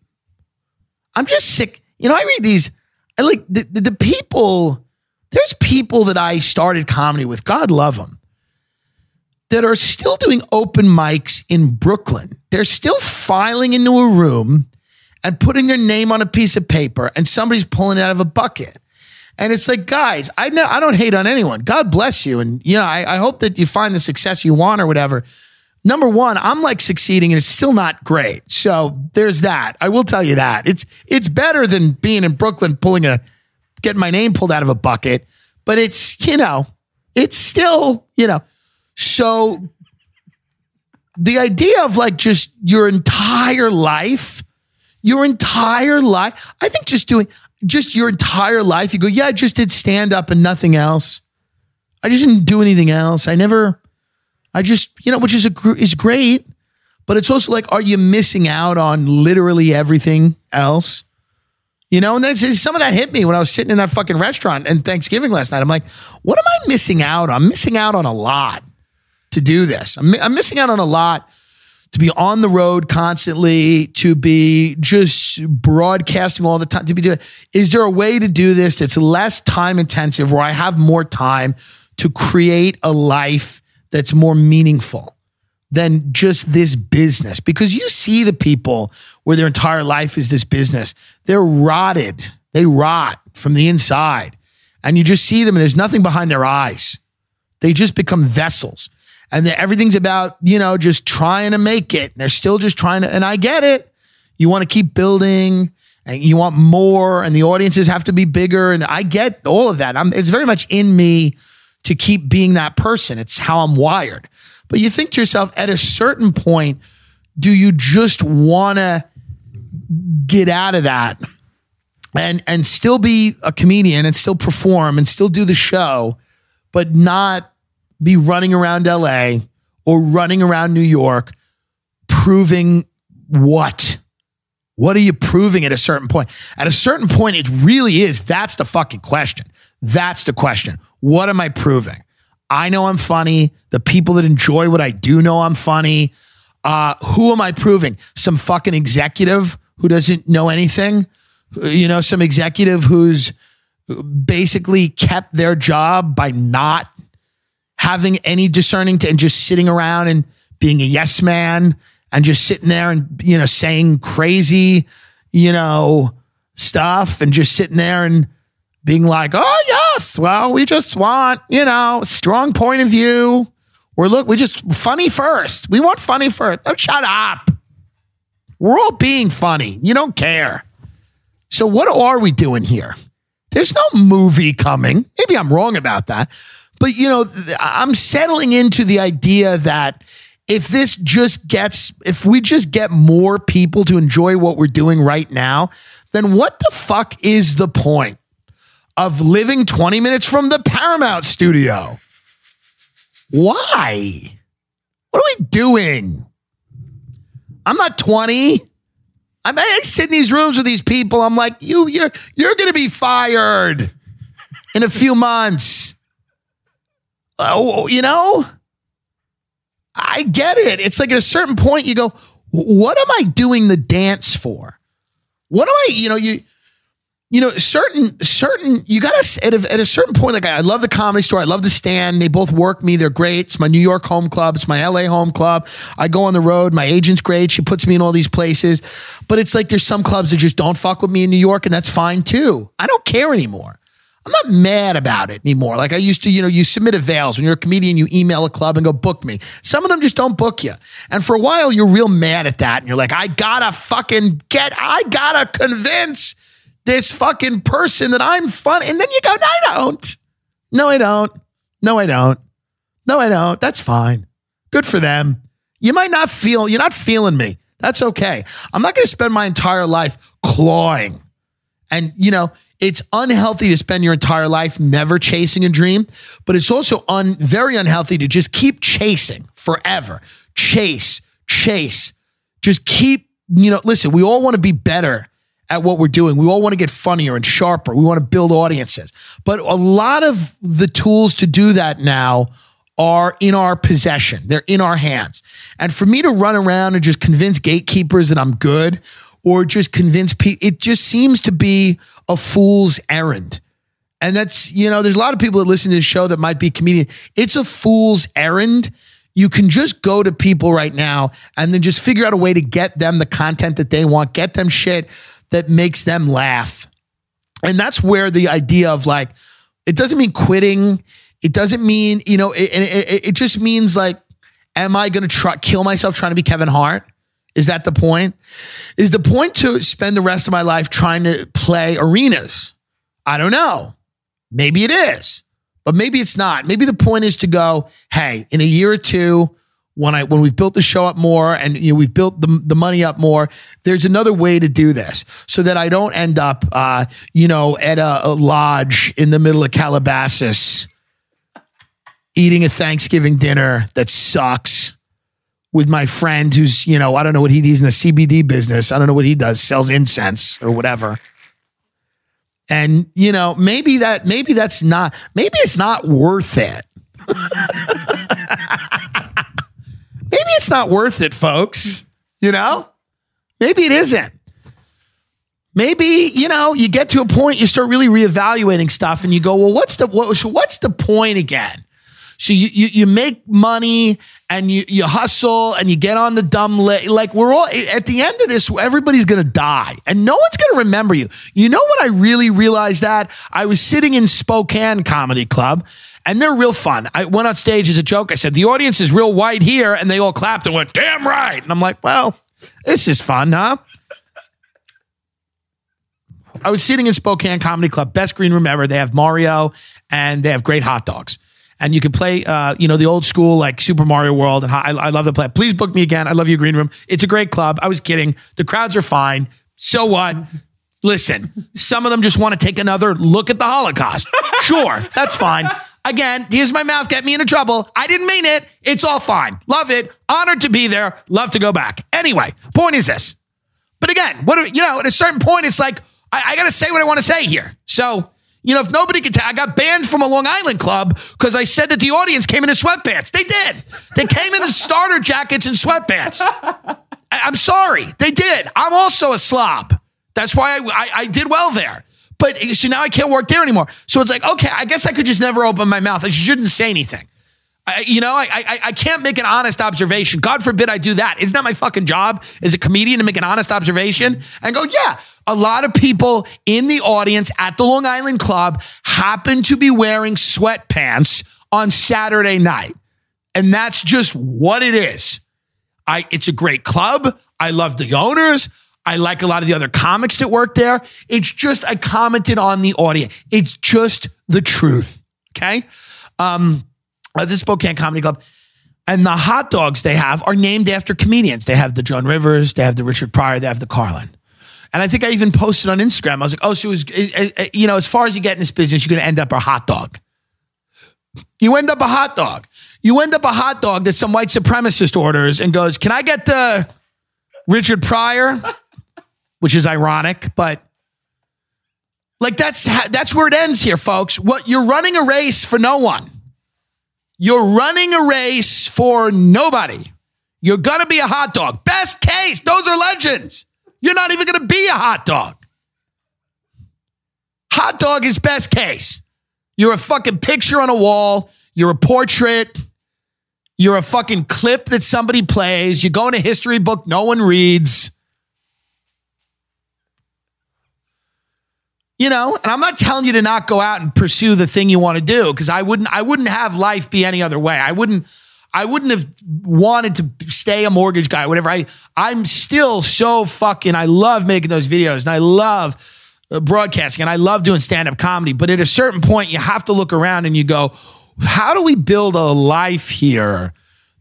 I'm just sick. You know, I read these. I like the, the, the people. There's people that I started comedy with. God love them. That are still doing open mics in Brooklyn. They're still filing into a room and putting their name on a piece of paper, and somebody's pulling it out of a bucket. And it's like, guys, I know I don't hate on anyone. God bless you. And you know, I, I hope that you find the success you want or whatever. Number one, I'm like succeeding and it's still not great. So there's that. I will tell you that. It's it's better than being in Brooklyn pulling a getting my name pulled out of a bucket. But it's, you know, it's still, you know, so the idea of like just your entire life, your entire life, I think just doing just your entire life, you go, yeah, I just did stand up and nothing else. I just didn't do anything else. I never, I just, you know, which is a is great, but it's also like, are you missing out on literally everything else? You know, and then some of that hit me when I was sitting in that fucking restaurant and Thanksgiving last night. I'm like, what am I missing out on? I'm missing out on a lot. to do this. I'm, I'm missing out on a lot to be on the road constantly, to be just broadcasting all the time, to be doing. Is there a way to do this that's less time intensive where I have more time to create a life that's more meaningful than just this business? Because you see the people where their entire life is this business, they're rotted, they rot from the inside. And you just see them and there's nothing behind their eyes. They just become vessels and everything's about you know just trying to make it. And they're still just trying to, and I get it. You want to keep building, and you want more, and the audiences have to be bigger, and I get all of that. I'm, it's very much in me to keep being that person. It's how I'm wired. But you think to yourself, at a certain point, do you just want to get out of that and and still be a comedian and still perform and still do the show, but not be running around LA or running around New York proving what? What are you proving at a certain point? At a certain point, it really is. That's the fucking question. That's the question. What am I proving? I know I'm funny. The people that enjoy what I do know I'm funny. Uh, who am I proving? Some fucking executive who doesn't know anything? You know, some executive who's basically kept their job by not having any discerning to, and just sitting around and being a yes man and just sitting there and, you know, saying crazy, you know, stuff and just sitting there and being like, oh, yes, well, we just want, you know, strong point of view. We're look, we just funny first. We want funny first. Oh, shut up. We're all being funny. You don't care. So, what are we doing here? There's no movie coming. Maybe I'm wrong about that. But, you know, I'm settling into the idea that if this just gets, if we just get more people to enjoy what we're doing right now, then what the fuck is the point of living 20 minutes from the Paramount studio? Why? What are we doing? I'm not 20. I'm, I sit in these rooms with these people. I'm like, you, you're, you're going to be fired in a few months. Oh, you know, I get it. It's like at a certain point, you go, what am I doing the dance for? What am I, you know, you, you know, certain, certain, you got to, at a, at a certain point, like I love the comedy store. I love the stand. They both work me. They're great. It's my New York home club. It's my LA home club. I go on the road. My agent's great. She puts me in all these places. But it's like there's some clubs that just don't fuck with me in New York, and that's fine too. I don't care anymore. I'm not mad about it anymore. Like I used to, you know, you submit avails when you're a comedian, you email a club and go book me. Some of them just don't book you. And for a while, you're real mad at that. And you're like, I gotta fucking get, I gotta convince this fucking person that I'm fun. And then you go, no, I don't. No, I don't. No, I don't. No, I don't. That's fine. Good for them. You might not feel, you're not feeling me. That's okay. I'm not going to spend my entire life clawing. And, you know, it's unhealthy to spend your entire life never chasing a dream, but it's also un, very unhealthy to just keep chasing forever. Chase, chase. Just keep, you know, listen, we all want to be better at what we're doing. We all want to get funnier and sharper. We want to build audiences. But a lot of the tools to do that now are in our possession. They're in our hands. And for me to run around and just convince gatekeepers that I'm good or just convince people, it just seems to be a fool's errand. And that's, you know, there's a lot of people that listen to this show that might be comedian. It's a fool's errand. You can just go to people right now and then just figure out a way to get them the content that they want, get them shit that makes them laugh. And that's where the idea of like, it doesn't mean quitting. It doesn't mean, you know, it, it, it just means like, am I going to try kill myself trying to be Kevin Hart? Is that the point? Is the point to spend the rest of my life trying to play arenas? I don't know. Maybe it is, but maybe it's not. Maybe the point is to go, hey, in a year or two, when I when we've built the show up more and you know we've built the, the money up more, there's another way to do this so that I don't end up, uh, you know, at a, a lodge in the middle of Calabasas eating a Thanksgiving dinner that sucks with my friend who's, you know, I don't know what he he's in the CBD business. I don't know what he does, sells incense or whatever. And, you know, maybe that maybe that's not maybe it's not worth it. *laughs* Maybe it's not worth it, folks. You know? Maybe it isn't. Maybe, you know, you get to a point, you start really reevaluating stuff and you go, well, what's the what, so what's the point again? So you, you you make money and you you hustle and you get on the dumb li- like we're all at the end of this everybody's going to die and no one's going to remember you. You know what I really realized that I was sitting in Spokane Comedy Club and they're real fun. I went on stage as a joke. I said the audience is real white here and they all clapped and went damn right. And I'm like, well, this is fun, huh? I was sitting in Spokane Comedy Club, best green room ever. They have Mario and they have great hot dogs and you can play, uh, you know, the old school like Super Mario World. And I, I love the play. Please book me again. I love you, Green Room. It's a great club. I was kidding. The crowds are fine. So what? *laughs* Listen, some of them just want to take another look at the Holocaust. Sure, that's fine. Again, here's my mouth, get me into trouble. I didn't mean it. It's all fine. Love it. Honored to be there. Love to go back. Anyway, point is this. But again, what you know, at a certain point, it's like I, I got to say what I want to say here. So you know, if nobody could tell, I got banned from a Long Island club because I said that the audience came in in sweatpants. They did. They came in in starter jackets and sweatpants. I, am sorry. They did. I'm also a slob. That's why I, I, I did well there. But so now I can't work there anymore. So it's like, okay, I guess I could just never open my mouth. I shouldn't say anything. I, you know, I, I I can't make an honest observation. God forbid I do that. Isn't that my fucking job as a comedian to make an honest observation and go, yeah, a lot of people in the audience at the Long Island Club happen to be wearing sweatpants on Saturday night. And that's just what it is. I it's a great club. I love the owners. I like a lot of the other comics that work there. It's just I commented on the audience. It's just the truth. Okay. Um, uh, this Spokane Comedy Club. And the hot dogs they have are named after comedians. They have the Joan Rivers, they have the Richard Pryor, they have the Carlin. And I think I even posted on Instagram. I was like, oh, so was, you know, as far as you get in this business, you're going to end up a hot dog. You end up a hot dog. You end up a hot dog that some white supremacist orders and goes, can I get the Richard Pryor? *laughs* Which is ironic, but like that's that's where it ends here, folks. What you're running a race for no one. You're running a race for nobody. You're going to be a hot dog. Best case, those are legends. You're not even going to be a hot dog. Hot dog is best case. You're a fucking picture on a wall. You're a portrait. You're a fucking clip that somebody plays. You go in a history book no one reads. You know and i'm not telling you to not go out and pursue the thing you want to do because i wouldn't i wouldn't have life be any other way. I wouldn't i wouldn't have wanted to stay a mortgage guy whatever. I i'm still so fucking i love making those videos and i love uh, broadcasting and i love doing stand-up comedy but at a certain point you have to look around and you go how do we build a life here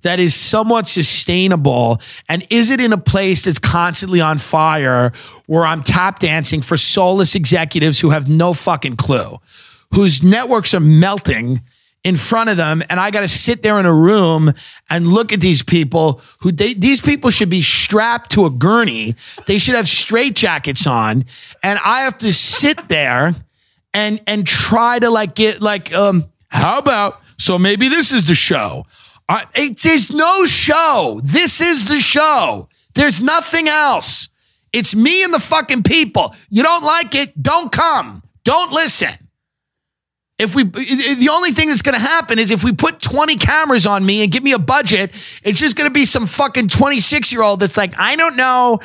that is somewhat sustainable? And is it in a place that's constantly on fire where I'm tap dancing for soulless executives who have no fucking clue, whose networks are melting in front of them and I got to sit there in a room and look at these people who they, these people should be strapped to a gurney. They should have straitjackets on and I have to sit there and and try to like get like um how about so maybe this is the show. It is no show. This is the show. There's nothing else. It's me and the fucking people. You don't like it? Don't come. Don't listen. If we, the only thing that's going to happen is if we put 20 cameras on me and give me a budget, it's just going to be some fucking 26 year old that's like, I don't know.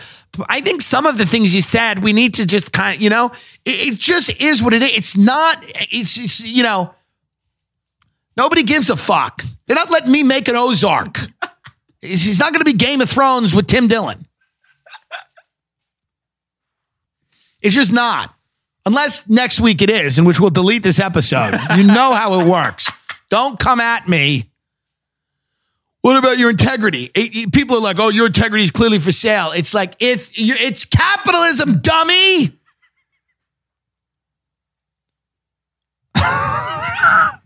I think some of the things you said, we need to just kind of, you know, it, it just is what it is. It's not, it's, it's, you know, nobody gives a fuck. They're not letting me make an Ozark. He's not going to be Game of Thrones with Tim Dillon. It's just not. Unless next week it is, in which we'll delete this episode. You know how it works. Don't come at me. What about your integrity? people are like, "Oh, your integrity is clearly for sale." It's like if it's capitalism, dummy. *laughs*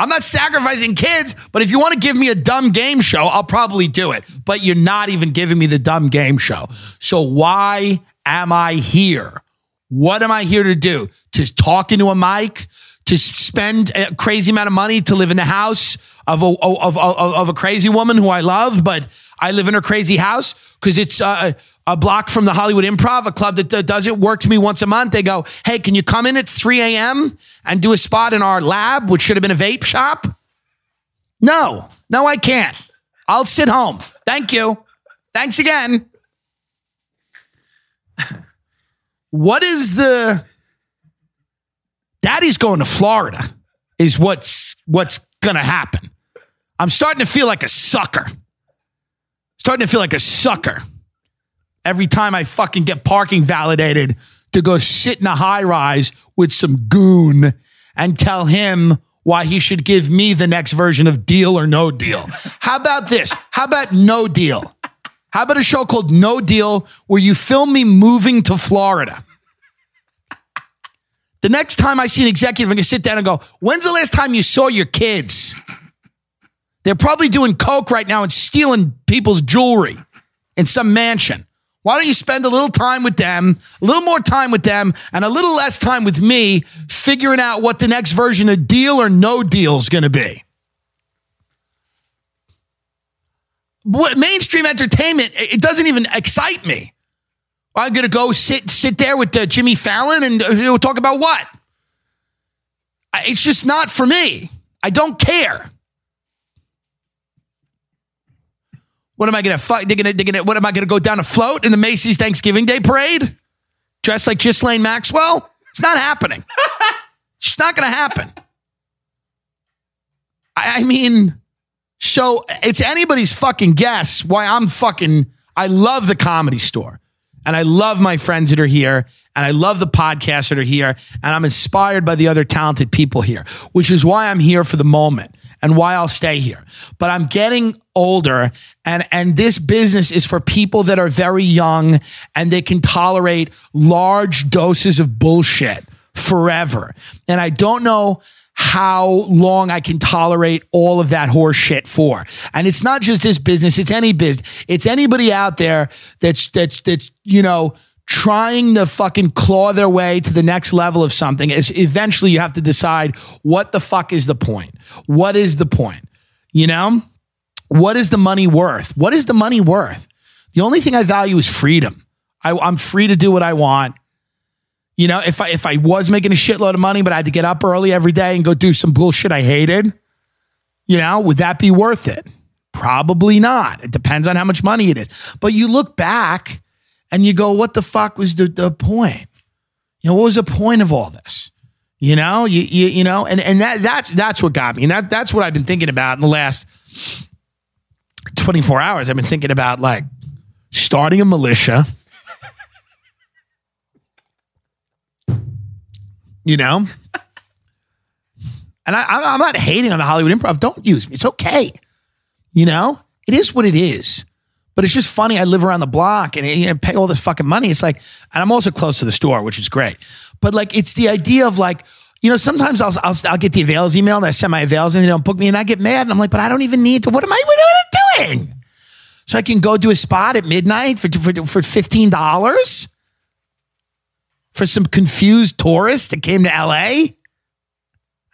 I'm not sacrificing kids, but if you want to give me a dumb game show, I'll probably do it. But you're not even giving me the dumb game show. So why am I here? What am I here to do? To talk into a mic? to spend a crazy amount of money to live in the house of a, of, of, of a crazy woman who I love, but I live in her crazy house because it's uh, a block from the Hollywood Improv, a club that does it, work to me once a month. They go, hey, can you come in at 3 a.m. and do a spot in our lab, which should have been a vape shop? No, no, I can't. I'll sit home. Thank you. Thanks again. *laughs* What is the Daddy's going to Florida is what's what's gonna happen. I'm starting to feel like a sucker. Starting to feel like a sucker every time I fucking get parking validated to go sit in a high rise with some goon and tell him why he should give me the next version of Deal or No Deal. How about this? How about No Deal? How about a show called No Deal where you film me moving to Florida? The next time I see an executive, I'm gonna sit down and go, When's the last time you saw your kids? They're probably doing coke right now and stealing people's jewelry in some mansion. Why don't you spend a little time with them, a little more time with them, and a little less time with me figuring out what the next version of deal or no deal is going to be? What mainstream entertainment, it doesn't even excite me. I'm going to go sit sit there with uh, Jimmy Fallon and uh, talk about what? It's just not for me. I don't care. What am I gonna fuck? They're gonna, they're gonna, what am I gonna go down a float in the Macy's Thanksgiving Day parade? Dressed like Ghislaine Maxwell? It's not happening. *laughs* it's not gonna happen. I, I mean, so it's anybody's fucking guess why I'm fucking, I love the comedy store. And I love my friends that are here. And I love the podcasts that are here. And I'm inspired by the other talented people here, which is why I'm here for the moment and why I'll stay here. But I'm getting older and and this business is for people that are very young and they can tolerate large doses of bullshit forever. And I don't know how long I can tolerate all of that horse shit for. And it's not just this business, it's any business. It's anybody out there that's that's that's, you know, trying to fucking claw their way to the next level of something is eventually you have to decide what the fuck is the point? What is the point? You know? What is the money worth? What is the money worth? The only thing I value is freedom. I, I'm free to do what I want. You know, if I if I was making a shitload of money, but I had to get up early every day and go do some bullshit I hated, you know, would that be worth it? Probably not. It depends on how much money it is. But you look back and you go, what the fuck was the, the point? You know, what was the point of all this? You know, you you, you know, and, and that that's that's what got me. And that that's what I've been thinking about in the last 24 hours. I've been thinking about like starting a militia. you know? And I, I'm not hating on the Hollywood improv. Don't use me. It's okay. You know, it is what it is. But it's just funny. I live around the block and pay all this fucking money. It's like, and I'm also close to the store, which is great. But like, it's the idea of like, you know, sometimes I'll, I'll, I'll get the avails email and I send my avails and they don't book me and I get mad and I'm like, but I don't even need to. What am I, what am I doing? So I can go do a spot at midnight for, for, for $15 for some confused tourist that came to LA.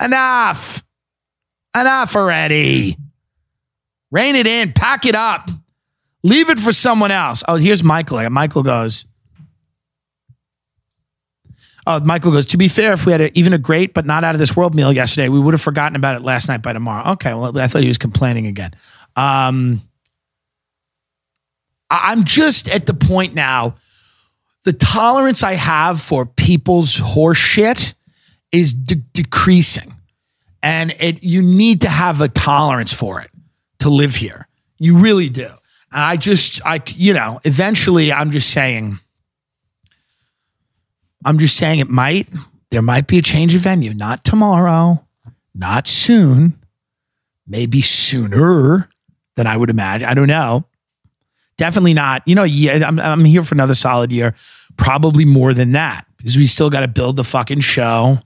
Enough. Enough already. Rein it in. Pack it up. Leave it for someone else. Oh, here's Michael. Michael goes. Oh, Michael goes. To be fair, if we had a, even a great but not out of this world meal yesterday, we would have forgotten about it last night by tomorrow. Okay, well, I thought he was complaining again. Um, I'm just at the point now. The tolerance I have for people's horseshit is de- decreasing, and it you need to have a tolerance for it to live here. You really do. And I just, I, you know, eventually I'm just saying, I'm just saying it might, there might be a change of venue. Not tomorrow, not soon, maybe sooner than I would imagine. I don't know. Definitely not. You know, yeah, I'm, I'm here for another solid year, probably more than that because we still got to build the fucking show.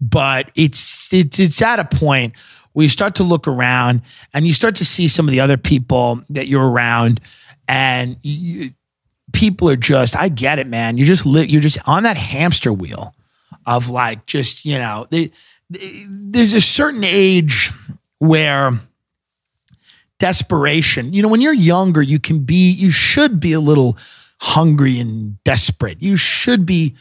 But it's, it's, it's at a point where you start to look around and you start to see some of the other people that you're around and you, people are just i get it man you're just li- you're just on that hamster wheel of like just you know they, there's a certain age where desperation, you know, when you're younger, you can be, you should be a little hungry and desperate. You should be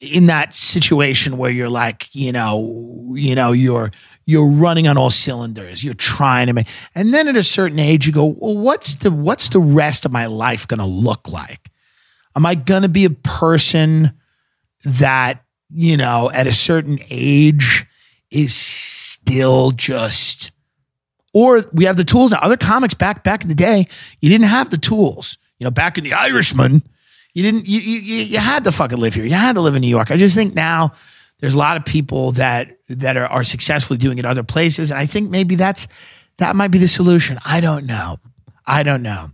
in that situation where you're like, you know, you know, you're you're running on all cylinders. You're trying to make, and then at a certain age, you go, well, what's the what's the rest of my life going to look like? Am I going to be a person that you know at a certain age is still just or we have the tools now. Other comics back back in the day, you didn't have the tools. You know, back in the Irishman, you didn't you you, you had to fucking live here. You had to live in New York. I just think now there's a lot of people that that are, are successfully doing it other places, and I think maybe that's that might be the solution. I don't know. I don't know.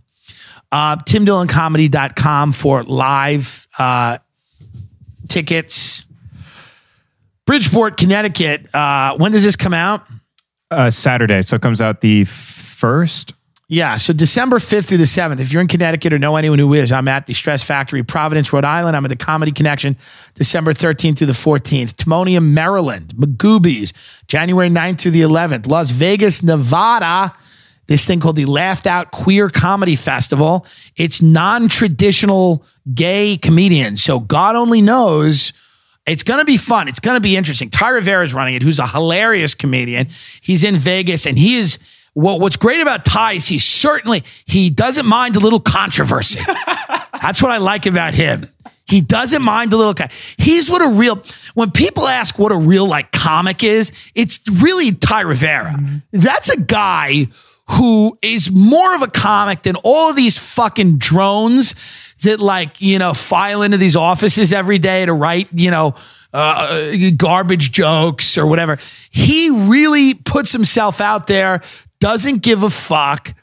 Uh, TimDillonComedy.com for live uh, tickets. Bridgeport, Connecticut. Uh, when does this come out? Uh, Saturday, so it comes out the first. Yeah, so December 5th through the 7th. If you're in Connecticut or know anyone who is, I'm at the Stress Factory, Providence, Rhode Island. I'm at the Comedy Connection, December 13th through the 14th. Timonium, Maryland. Magooby's, January 9th through the 11th. Las Vegas, Nevada. This thing called the Laughed Out Queer Comedy Festival. It's non traditional gay comedians. So God only knows. It's going to be fun. It's going to be interesting. Ty Rivera is running it, who's a hilarious comedian. He's in Vegas and he is what, what's great about Ty is he certainly he doesn't mind a little controversy. *laughs* That's what I like about him. He doesn't mind a little. He's what a real. When people ask what a real like comic is, it's really Ty Rivera. Mm-hmm. That's a guy who is more of a comic than all of these fucking drones that like you know file into these offices every day to write you know uh, garbage jokes or whatever. He really puts himself out there doesn't give a fuck.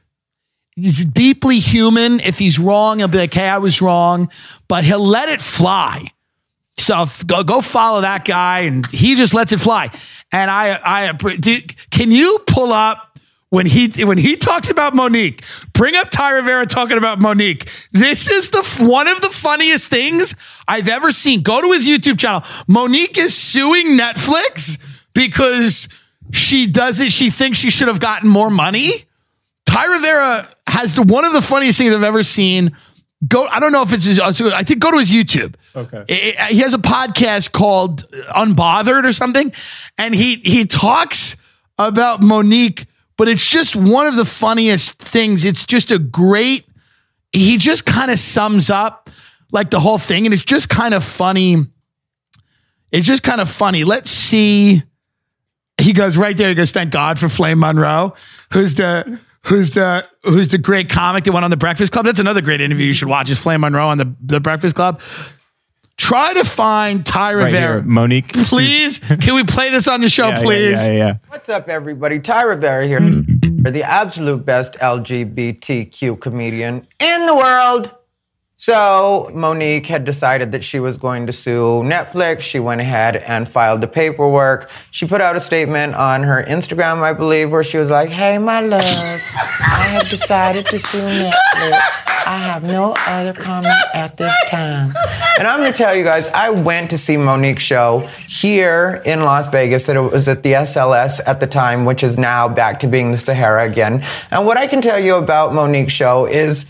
He's deeply human. If he's wrong, he'll be like, hey, I was wrong, but he'll let it fly. So go, go follow that guy, and he just lets it fly. And I, I, can you pull up when he when he talks about Mo'Nique? Bring up Ty Rivera talking about Mo'Nique. This is the one of the funniest things I've ever seen. Go to his YouTube channel. Mo'Nique is suing Netflix because she does it. She thinks she should have gotten more money. Ty Rivera has the, one of the funniest things I've ever seen. Go. I don't know if it's his. Uh, I think go to his YouTube. Okay. It, he has a podcast called Unbothered or something, and he he talks about Mo'Nique, but it's just one of the funniest things. It's just a great. He just kind of sums up like the whole thing, and it's just kind of funny. It's just kind of funny. Let's see he goes right there. He goes, "Thank God for Flame Monroe, who's the who's the who's the great comic that went on the Breakfast Club. That's another great interview you should watch. Is Flame Monroe on the the Breakfast Club? Try to find Ty Right Rivera, here, Mo'Nique. please. Can we play this on the show, *laughs* Yeah, yeah, please? Yeah, yeah, yeah. What's up, everybody? Ty Rivera here. For the absolute best LGBTQ comedian in the world. So, Mo'Nique had decided that she was going to sue Netflix. She went ahead and filed the paperwork. She put out a statement on her Instagram, I believe, where she was like, Hey, my loves, I have decided to sue Netflix. I have no other comment at this time. And I'm going to tell you guys, I went to see Mo'Nique's show here in Las Vegas. It was at the SLS at the time, which is now back to being the Sahara again. And what I can tell you about Mo'Nique's show is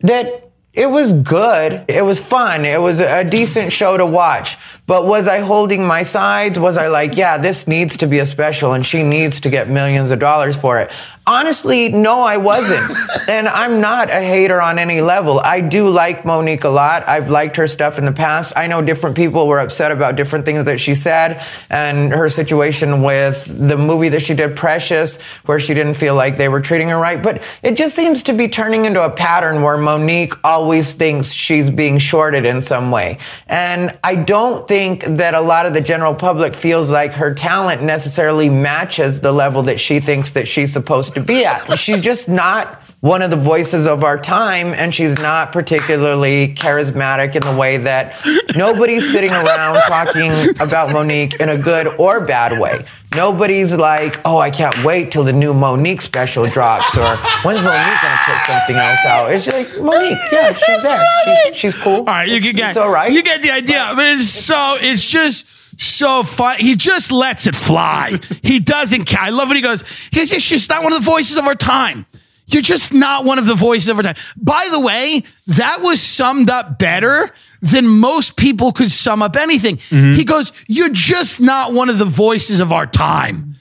that it was good. It was fun. It was a decent show to watch. But was I holding my sides? Was I like, yeah, this needs to be a special and she needs to get millions of dollars for it? Honestly, no, I wasn't. *laughs* and I'm not a hater on any level. I do like Mo'Nique a lot. I've liked her stuff in the past. I know different people were upset about different things that she said and her situation with the movie that she did, Precious, where she didn't feel like they were treating her right. But it just seems to be turning into a pattern where Mo'Nique always thinks she's being shorted in some way. And I don't think that a lot of the general public feels like her talent necessarily matches the level that she thinks that she's supposed to be at. She's just not one of the voices of our time, and she's not particularly charismatic in the way that nobody's sitting around talking about Mo'Nique in a good or bad way. Nobody's like, oh, I can't wait till the new Mo'Nique special drops, or when's Mo'Nique gonna put something else out? It's like Mo'Nique, yeah, she's there. She's, she's cool. All right, you it's, can get it's all right. You get the idea, but it's so it's just so fun. He just lets it fly. he doesn't care. I love when he goes, he's just, just not one of the voices of our time. You're just not one of the voices of our time. By the way, that was summed up better than most people could sum up anything. Mm-hmm. He goes, You're just not one of the voices of our time.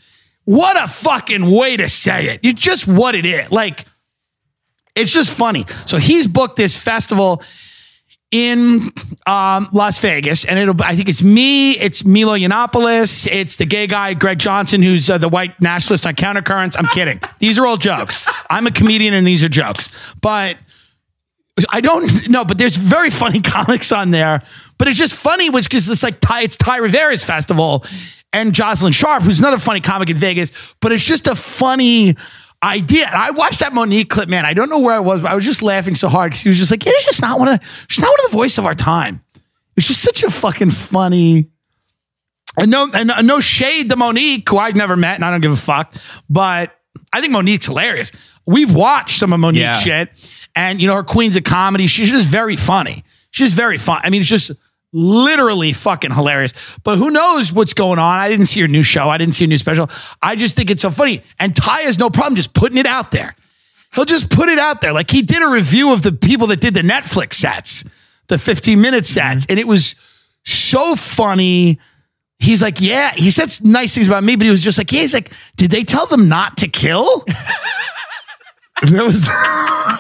What a fucking way to say it. You're just what it is. Like, it's just funny. So he's booked this festival in um, Las Vegas, and it'll. I think it's me, it's Milo Yiannopoulos, it's the gay guy Greg Johnson, who's uh, the white nationalist on Countercurrents. I'm kidding. *laughs* These are all jokes. I'm a comedian, and these are jokes. But I don't know. But there's very funny *laughs* comics on there. But it's just funny, which because it's like Ty, it's Ty Rivera's festival, and Jocelyn Sharp, who's another funny comic in Vegas. But it's just a funny idea. And I watched that Mo'Nique clip, man. I don't know where I was, but I was just laughing so hard because he was just like, it's just not one of, she's not one of the voice of our time. It's just such a fucking funny. And no, and uh, no shade to Mo'Nique, who I've never met, and I don't give a fuck. But I think Mo'Nique's hilarious. We've watched some of Mo'Nique Yeah. shit, and you know her Queens of Comedy. She's just very funny. She's very fun. I mean, it's just literally fucking hilarious. But who knows what's going on? I didn't see your new show. I didn't see a new special. I just think it's so funny. And Ty has no problem just putting it out there. He'll just put it out there. Like he did a review of the people that did the Netflix sets, the 15 minute mm-hmm. sets, and it was so funny. He's like, yeah, he said nice things about me, but he was just like, yeah, he's like, did they tell them not to kill? *laughs* that was *laughs* that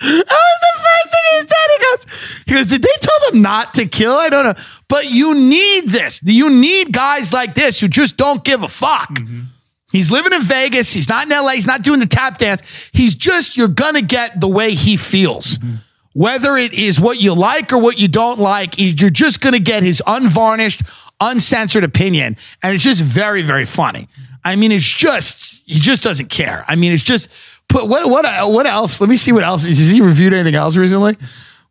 was the first thing he said. He goes, he goes, did they tell them not to kill? I don't know. But you need this. You need guys like this who just don't give a fuck. Mm-hmm. He's living in Vegas. He's not in LA. He's not doing the tap dance. He's just, you're going to get the way he feels. Mm-hmm. Whether it is what you like or what you don't like, you're just going to get his unvarnished, uncensored opinion. And it's just very, very funny. I mean, it's just, he just doesn't care. I mean, it's just, put what, what, what else? Let me see what else. Has he reviewed anything else recently?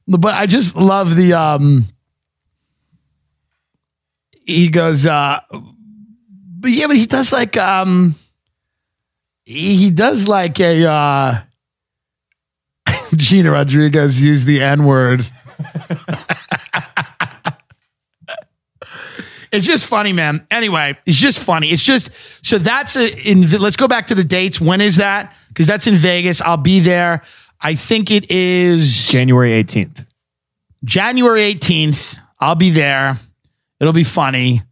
But I just love the, um, he goes, uh, but yeah, but he does like um he, he does like a uh *laughs* Gina Rodriguez used the N-word. *laughs* it's just funny, man. Anyway, it's just funny. It's just so that's a in let's go back to the dates. When is that? Because that's in Vegas. I'll be there. I think it is January 18th. January 18th. I'll be there. It'll be funny.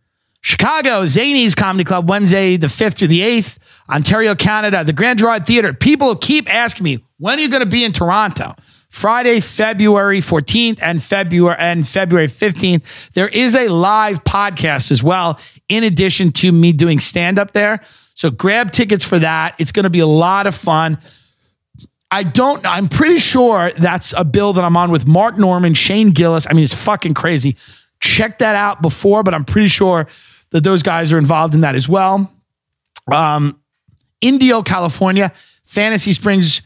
Chicago, Zanies Comedy Club, Wednesday, the 5th through the 8th. Ontario, Canada, the Grand Gerard Theater. People keep asking me, when are you going to be in Toronto? Friday, February 14th and February and February 15th. There is a live podcast as well, in addition to me doing stand up there. So grab tickets for that. It's going to be a lot of fun. I don't, I'm pretty sure that's a bill that I'm on with Mark Normand, Shane Gillis. I mean, it's fucking crazy. Check that out before, but I'm pretty sure that those guys are involved in that as well. Um, Indio, California, Fantasy Springs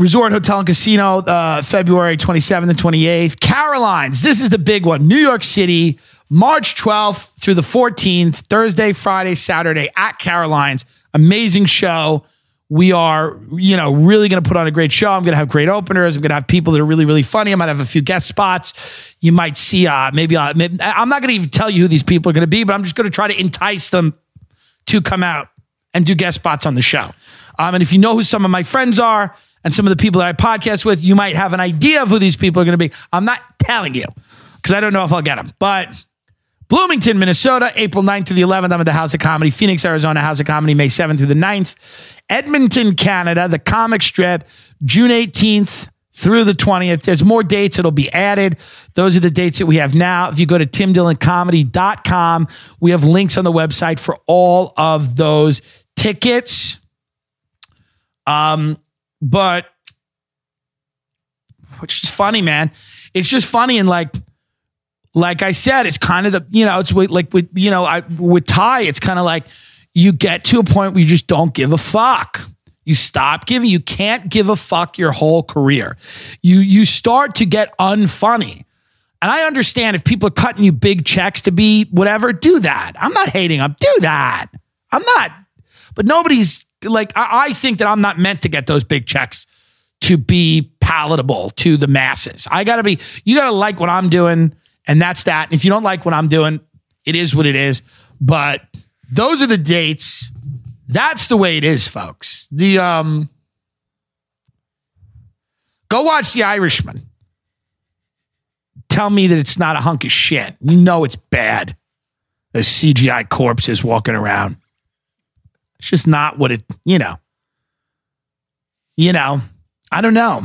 Resort Hotel and Casino, uh, February 27th and 28th. Carolines, this is the big one. New York City, March 12th through the 14th, Thursday, Friday, Saturday at Carolines. Amazing show. We are, you know, really going to put on a great show. I'm going to have great openers. I'm going to have people that are really, really funny. I might have a few guest spots. You might see, uh, maybe, uh, I'm not going to even tell you who these people are going to be, but I'm just going to try to entice them to come out and do guest spots on the show. Um, and if you know who some of my friends are and some of the people that I podcast with, you might have an idea of who these people are going to be. I'm not telling you because I don't know if I'll get them. But Bloomington, Minnesota, April 9th to the 11th, I'm at the House of Comedy. Phoenix, Arizona, House of Comedy, May 7th through the 9th. Edmonton, Canada, the comic strip, June 18th through the 20th. There's more dates that'll be added. Those are the dates that we have now. If you go to timdilloncomedy.com, we have links on the website for all of those tickets. Um, but which is funny, man. It's just funny and like like I said, it's kind of the you know it's like with you know I with Ty, it's kind of like you get to a point where you just don't give a fuck. You stop giving. You can't give a fuck your whole career. You you start to get unfunny. And I understand if people are cutting you big checks to be whatever, do that. I'm not hating them. Do that. I'm not. But nobody's like I, I think that I'm not meant to get those big checks to be palatable to the masses. I gotta be, you gotta like what I'm doing And that's that. And if you don't like what I'm doing, it is what it is. But those are the dates. That's the way it is, folks. The um go watch The Irishman. Tell me that it's not a hunk of shit. You know it's bad. There's CGI corpses walking around. It's just not what it, you know. You know, I don't know.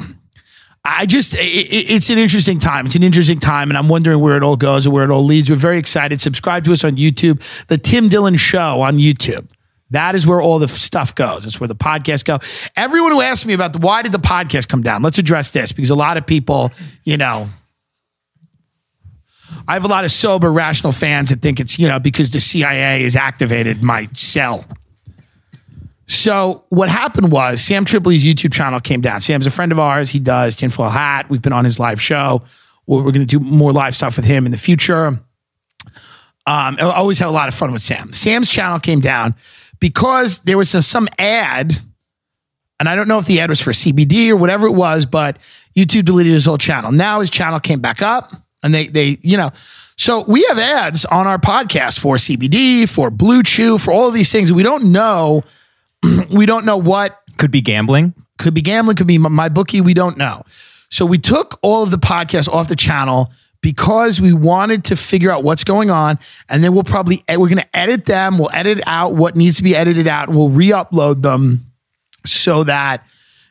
I just, it, it's an interesting time. It's an interesting time, and I'm wondering where it all goes and where it all leads. We're very excited. Subscribe to us on YouTube, The Tim Dillon Show on YouTube. That is where all the stuff goes. That's where the podcast go. Everyone who asked me about the, why did the podcast come down, let's address this because a lot of people, you know, I have a lot of sober, rational fans that think it's, you know, because the CIA has activated my cell. So what happened was Sam Tripoli's YouTube channel came down. Sam's a friend of ours. He does Tinfoil Hat. We've been on his live show. We're, going to do more live stuff with him in the future. Um, I always have a lot of fun with Sam. Sam's channel came down because there was some, some ad, and I don't know if the ad was for CBD or whatever it was, but YouTube deleted his whole channel. Now his channel came back up, and they they you know. So we have ads on our podcast for CBD, for BlueChew, for all of these things. We don't know *clears throat* we don't know what Could be gambling. could be gambling, could be my, bookie. We don't know. So we took all of the podcasts off the channel because we wanted to figure out what's going on, and then we'll probably eh, we're going to edit them. We'll edit out what needs to be edited out, and we'll re-upload them so that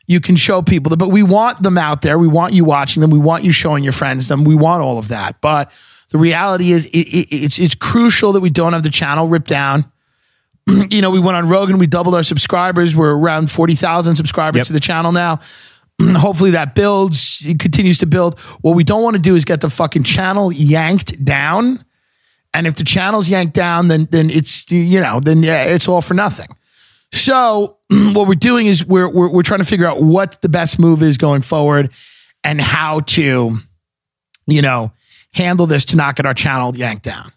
you can show people. But we want them out there. We want you watching them. We want you showing your friends them. We want all of that. But the reality is, it, it, it's it's crucial that we don't have the channel ripped down *clears throat* you know, we went on Rogan, we doubled our subscribers. We're around 40,000 subscribers Yep. to the channel now. *clears throat* Hopefully that builds, it continues to build. What we don't want to do is get the fucking channel yanked down. And if the channel's yanked down, then then it's you know, then yeah, it's all for nothing. So *clears throat* what we're doing is we're, we're we're trying to figure out what the best move is going forward and how to, you know, handle this to not get our channel yanked down.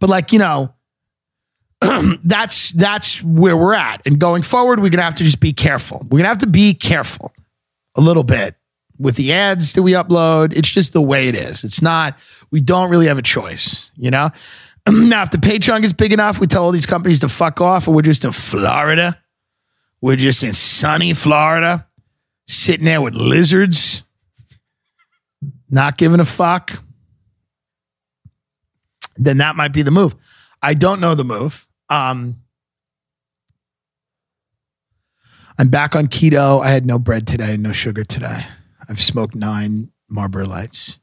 But like, you know, *clears throat* that's that's where we're at. And going forward, we're gonna have to just be careful. We're gonna have to be careful a little bit with the ads that we upload. It's just the way it is. It's not. We don't really have a choice, you know. *clears throat* now, if the Patreon gets big enough, we tell all these companies to fuck off, and we're just in Florida. We're just in sunny Florida, sitting there with lizards, not giving a fuck. Then that might be the move. I don't know the move. Um, I'm back on keto. I had no bread today, and no sugar today. I've smoked nine Marlboro Lights.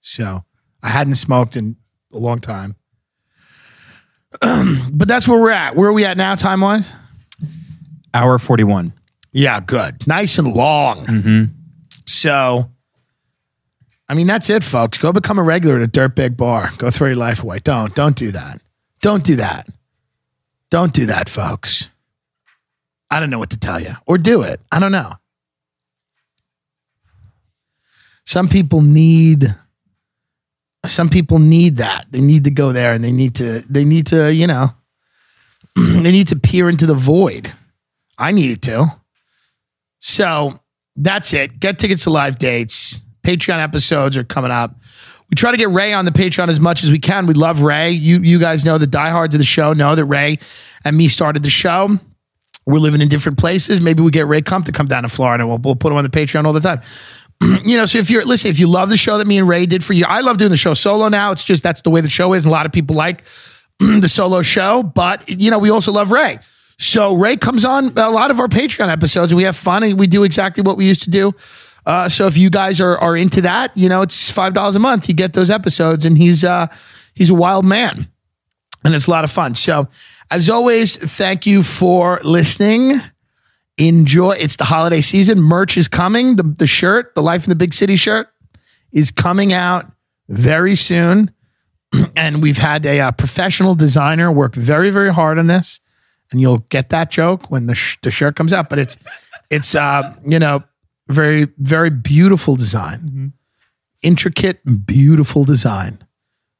So I hadn't smoked in a long time. *clears throat* but that's where we're at. Where are we at now, time wise? Hour 41. Yeah, good. Nice and long. So, I mean, that's it, folks. Go become a regular at a dirtbag bar. Go throw your life away. Don't. Don't do that. Don't do that. Don't do that, folks. I don't know what to tell you. Or do it. I don't know. Some people need some people need that. They need to go there and they need to they need to, you know, *clears throat* they need to peer into the void. I needed to. So that's it. Get tickets to live dates. Patreon episodes are coming up. We try to get Ray on the Patreon as much as we can. We love Ray. You you guys know the diehards of the show know that Ray and me started the show. We're living in different places. Maybe we get Ray Kump to come down to Florida. We'll, we'll put him on the Patreon all the time. *clears throat* you know, so if you're listen, if you love the show that me and Ray did for you, I love doing the show solo now. It's just that's the way the show is. A lot of people like *clears throat* the solo show, but you know, we also love Ray. So Ray comes on a lot of our Patreon episodes and we have fun and we do exactly what we used to do. Uh, so if you guys are are into that, you know, it's five dollars a month. You get those episodes and he's uh he's a wild man. And it's a lot of fun. So as always, thank you for listening. Enjoy. It's the holiday season. Merch is coming. The the shirt, the Life in the Big City shirt, is coming out very soon. *clears throat* and we've had a uh, professional designer work very very hard on this and you'll get that joke when the, sh- the shirt comes out but it's it's uh you know very very beautiful design mm-hmm. intricate and beautiful design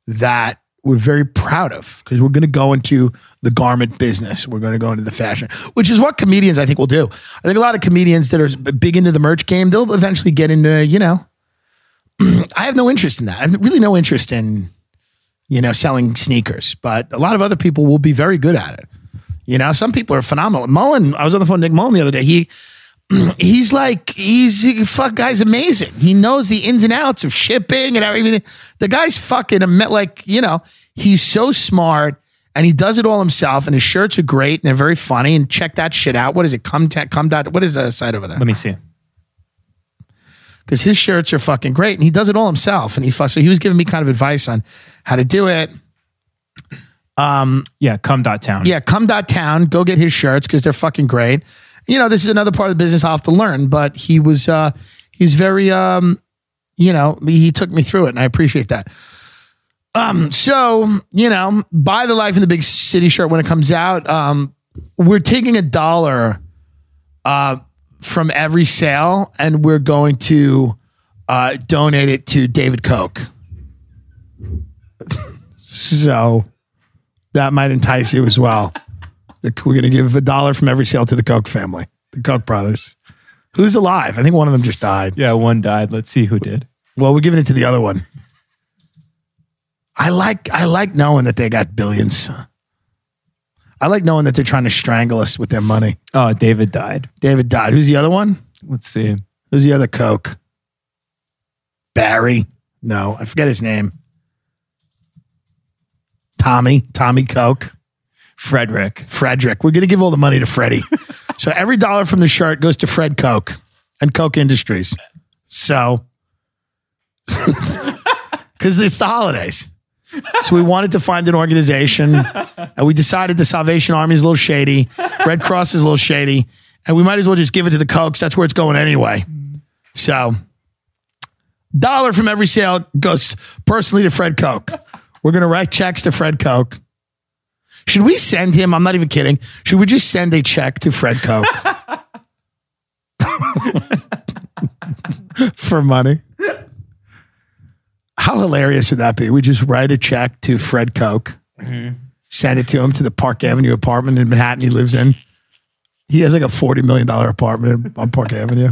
that we're very proud of because we're going to go into the garment business we're going to go into the fashion which is what comedians i think will do i think a lot of comedians that are big into the merch game they'll eventually get into you know *clears throat* I have no interest in that. I have really no interest in, you know, selling sneakers. But a lot of other people will be very good at it. You know, some people are phenomenal. Mullen, I was on the phone with Nick Mullen the other day. He *clears throat* he's like he's he, fuck guy's amazing. He knows the ins and outs of shipping and everything. The guy's fucking like you know he's so smart and he does it all himself. And his shirts are great and they're very funny. And check that shit out. What is it? Come ta- come dot. What is the site over there? Let me see. because his shirts are fucking great and he does it all himself. And he. So he was giving me kind of advice on how to do it. Um. Yeah, come dot town. Yeah, come dot town, go get his shirts because they're fucking great. You know, this is another part of the business I'll have to learn, but he was uh he's very um you know, he took me through it and I appreciate that. Um, so, you know, buy the life in the big city shirt when it comes out. Um, we're taking a dollar uh from every sale and we're going to uh donate it to David Koch. *laughs* so that might entice you as well. We're going to give a dollar from every sale to the Koch family, the Koch brothers. Who's alive? I think one of them just died. Yeah, one died. Let's see who did. Well, we're giving it to the other one. I like I like knowing that they got billions. I like knowing that they're trying to strangle us with their money. Oh, David died. David died. Who's the other one? Let's see. Who's the other Koch? Barry? No, I forget his name. Tommy, Tommy Koch. Frederick. Frederick. We're going to give all the money to Freddie. *laughs* so every dollar from the shirt goes to Fred Koch and Koch Industries. So, *laughs* because it's the holidays. So we wanted to find an organization and we decided the Salvation Army is a little shady. Red Cross is a little shady. And we might as well just give it to the Kochs. That's where it's going anyway. So, dollar from every sale goes personally to Fred Koch. We're going to write checks to Fred Koch. Should we send him? I'm not even kidding. Should we just send a check to Fred Koch *laughs* for money? How hilarious would that be? We just write a check to Fred Koch, mm-hmm. send it to him to the Park Avenue apartment in Manhattan he lives in. He has like a $40 million apartment on Park Avenue.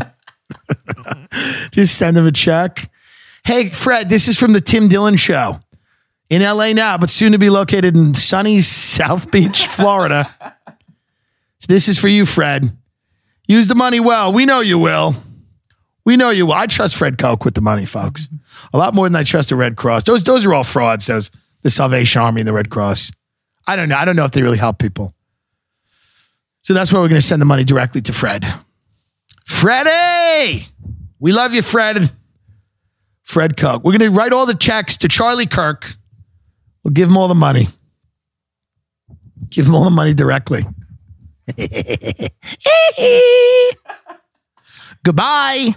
*laughs* just send him a check. Hey, Fred, this is from the Tim Dillon Show in LA now, but soon to be located in sunny South Beach, *laughs* Florida. So this is for you, Fred. Use the money well. We know you will. We know you will. I trust Fred Koch with the money, folks. A lot more than I trust the Red Cross. Those those are all frauds. Those the Salvation Army and the Red Cross. I don't know. I don't know if they really help people. So that's why we're going to send the money directly to Fred. Freddie, we love you, Fred. Fred Koch. We're going to write all the checks to Charlie Kirk. We'll give him all the money. Give him all the money directly. *laughs* *laughs* Goodbye.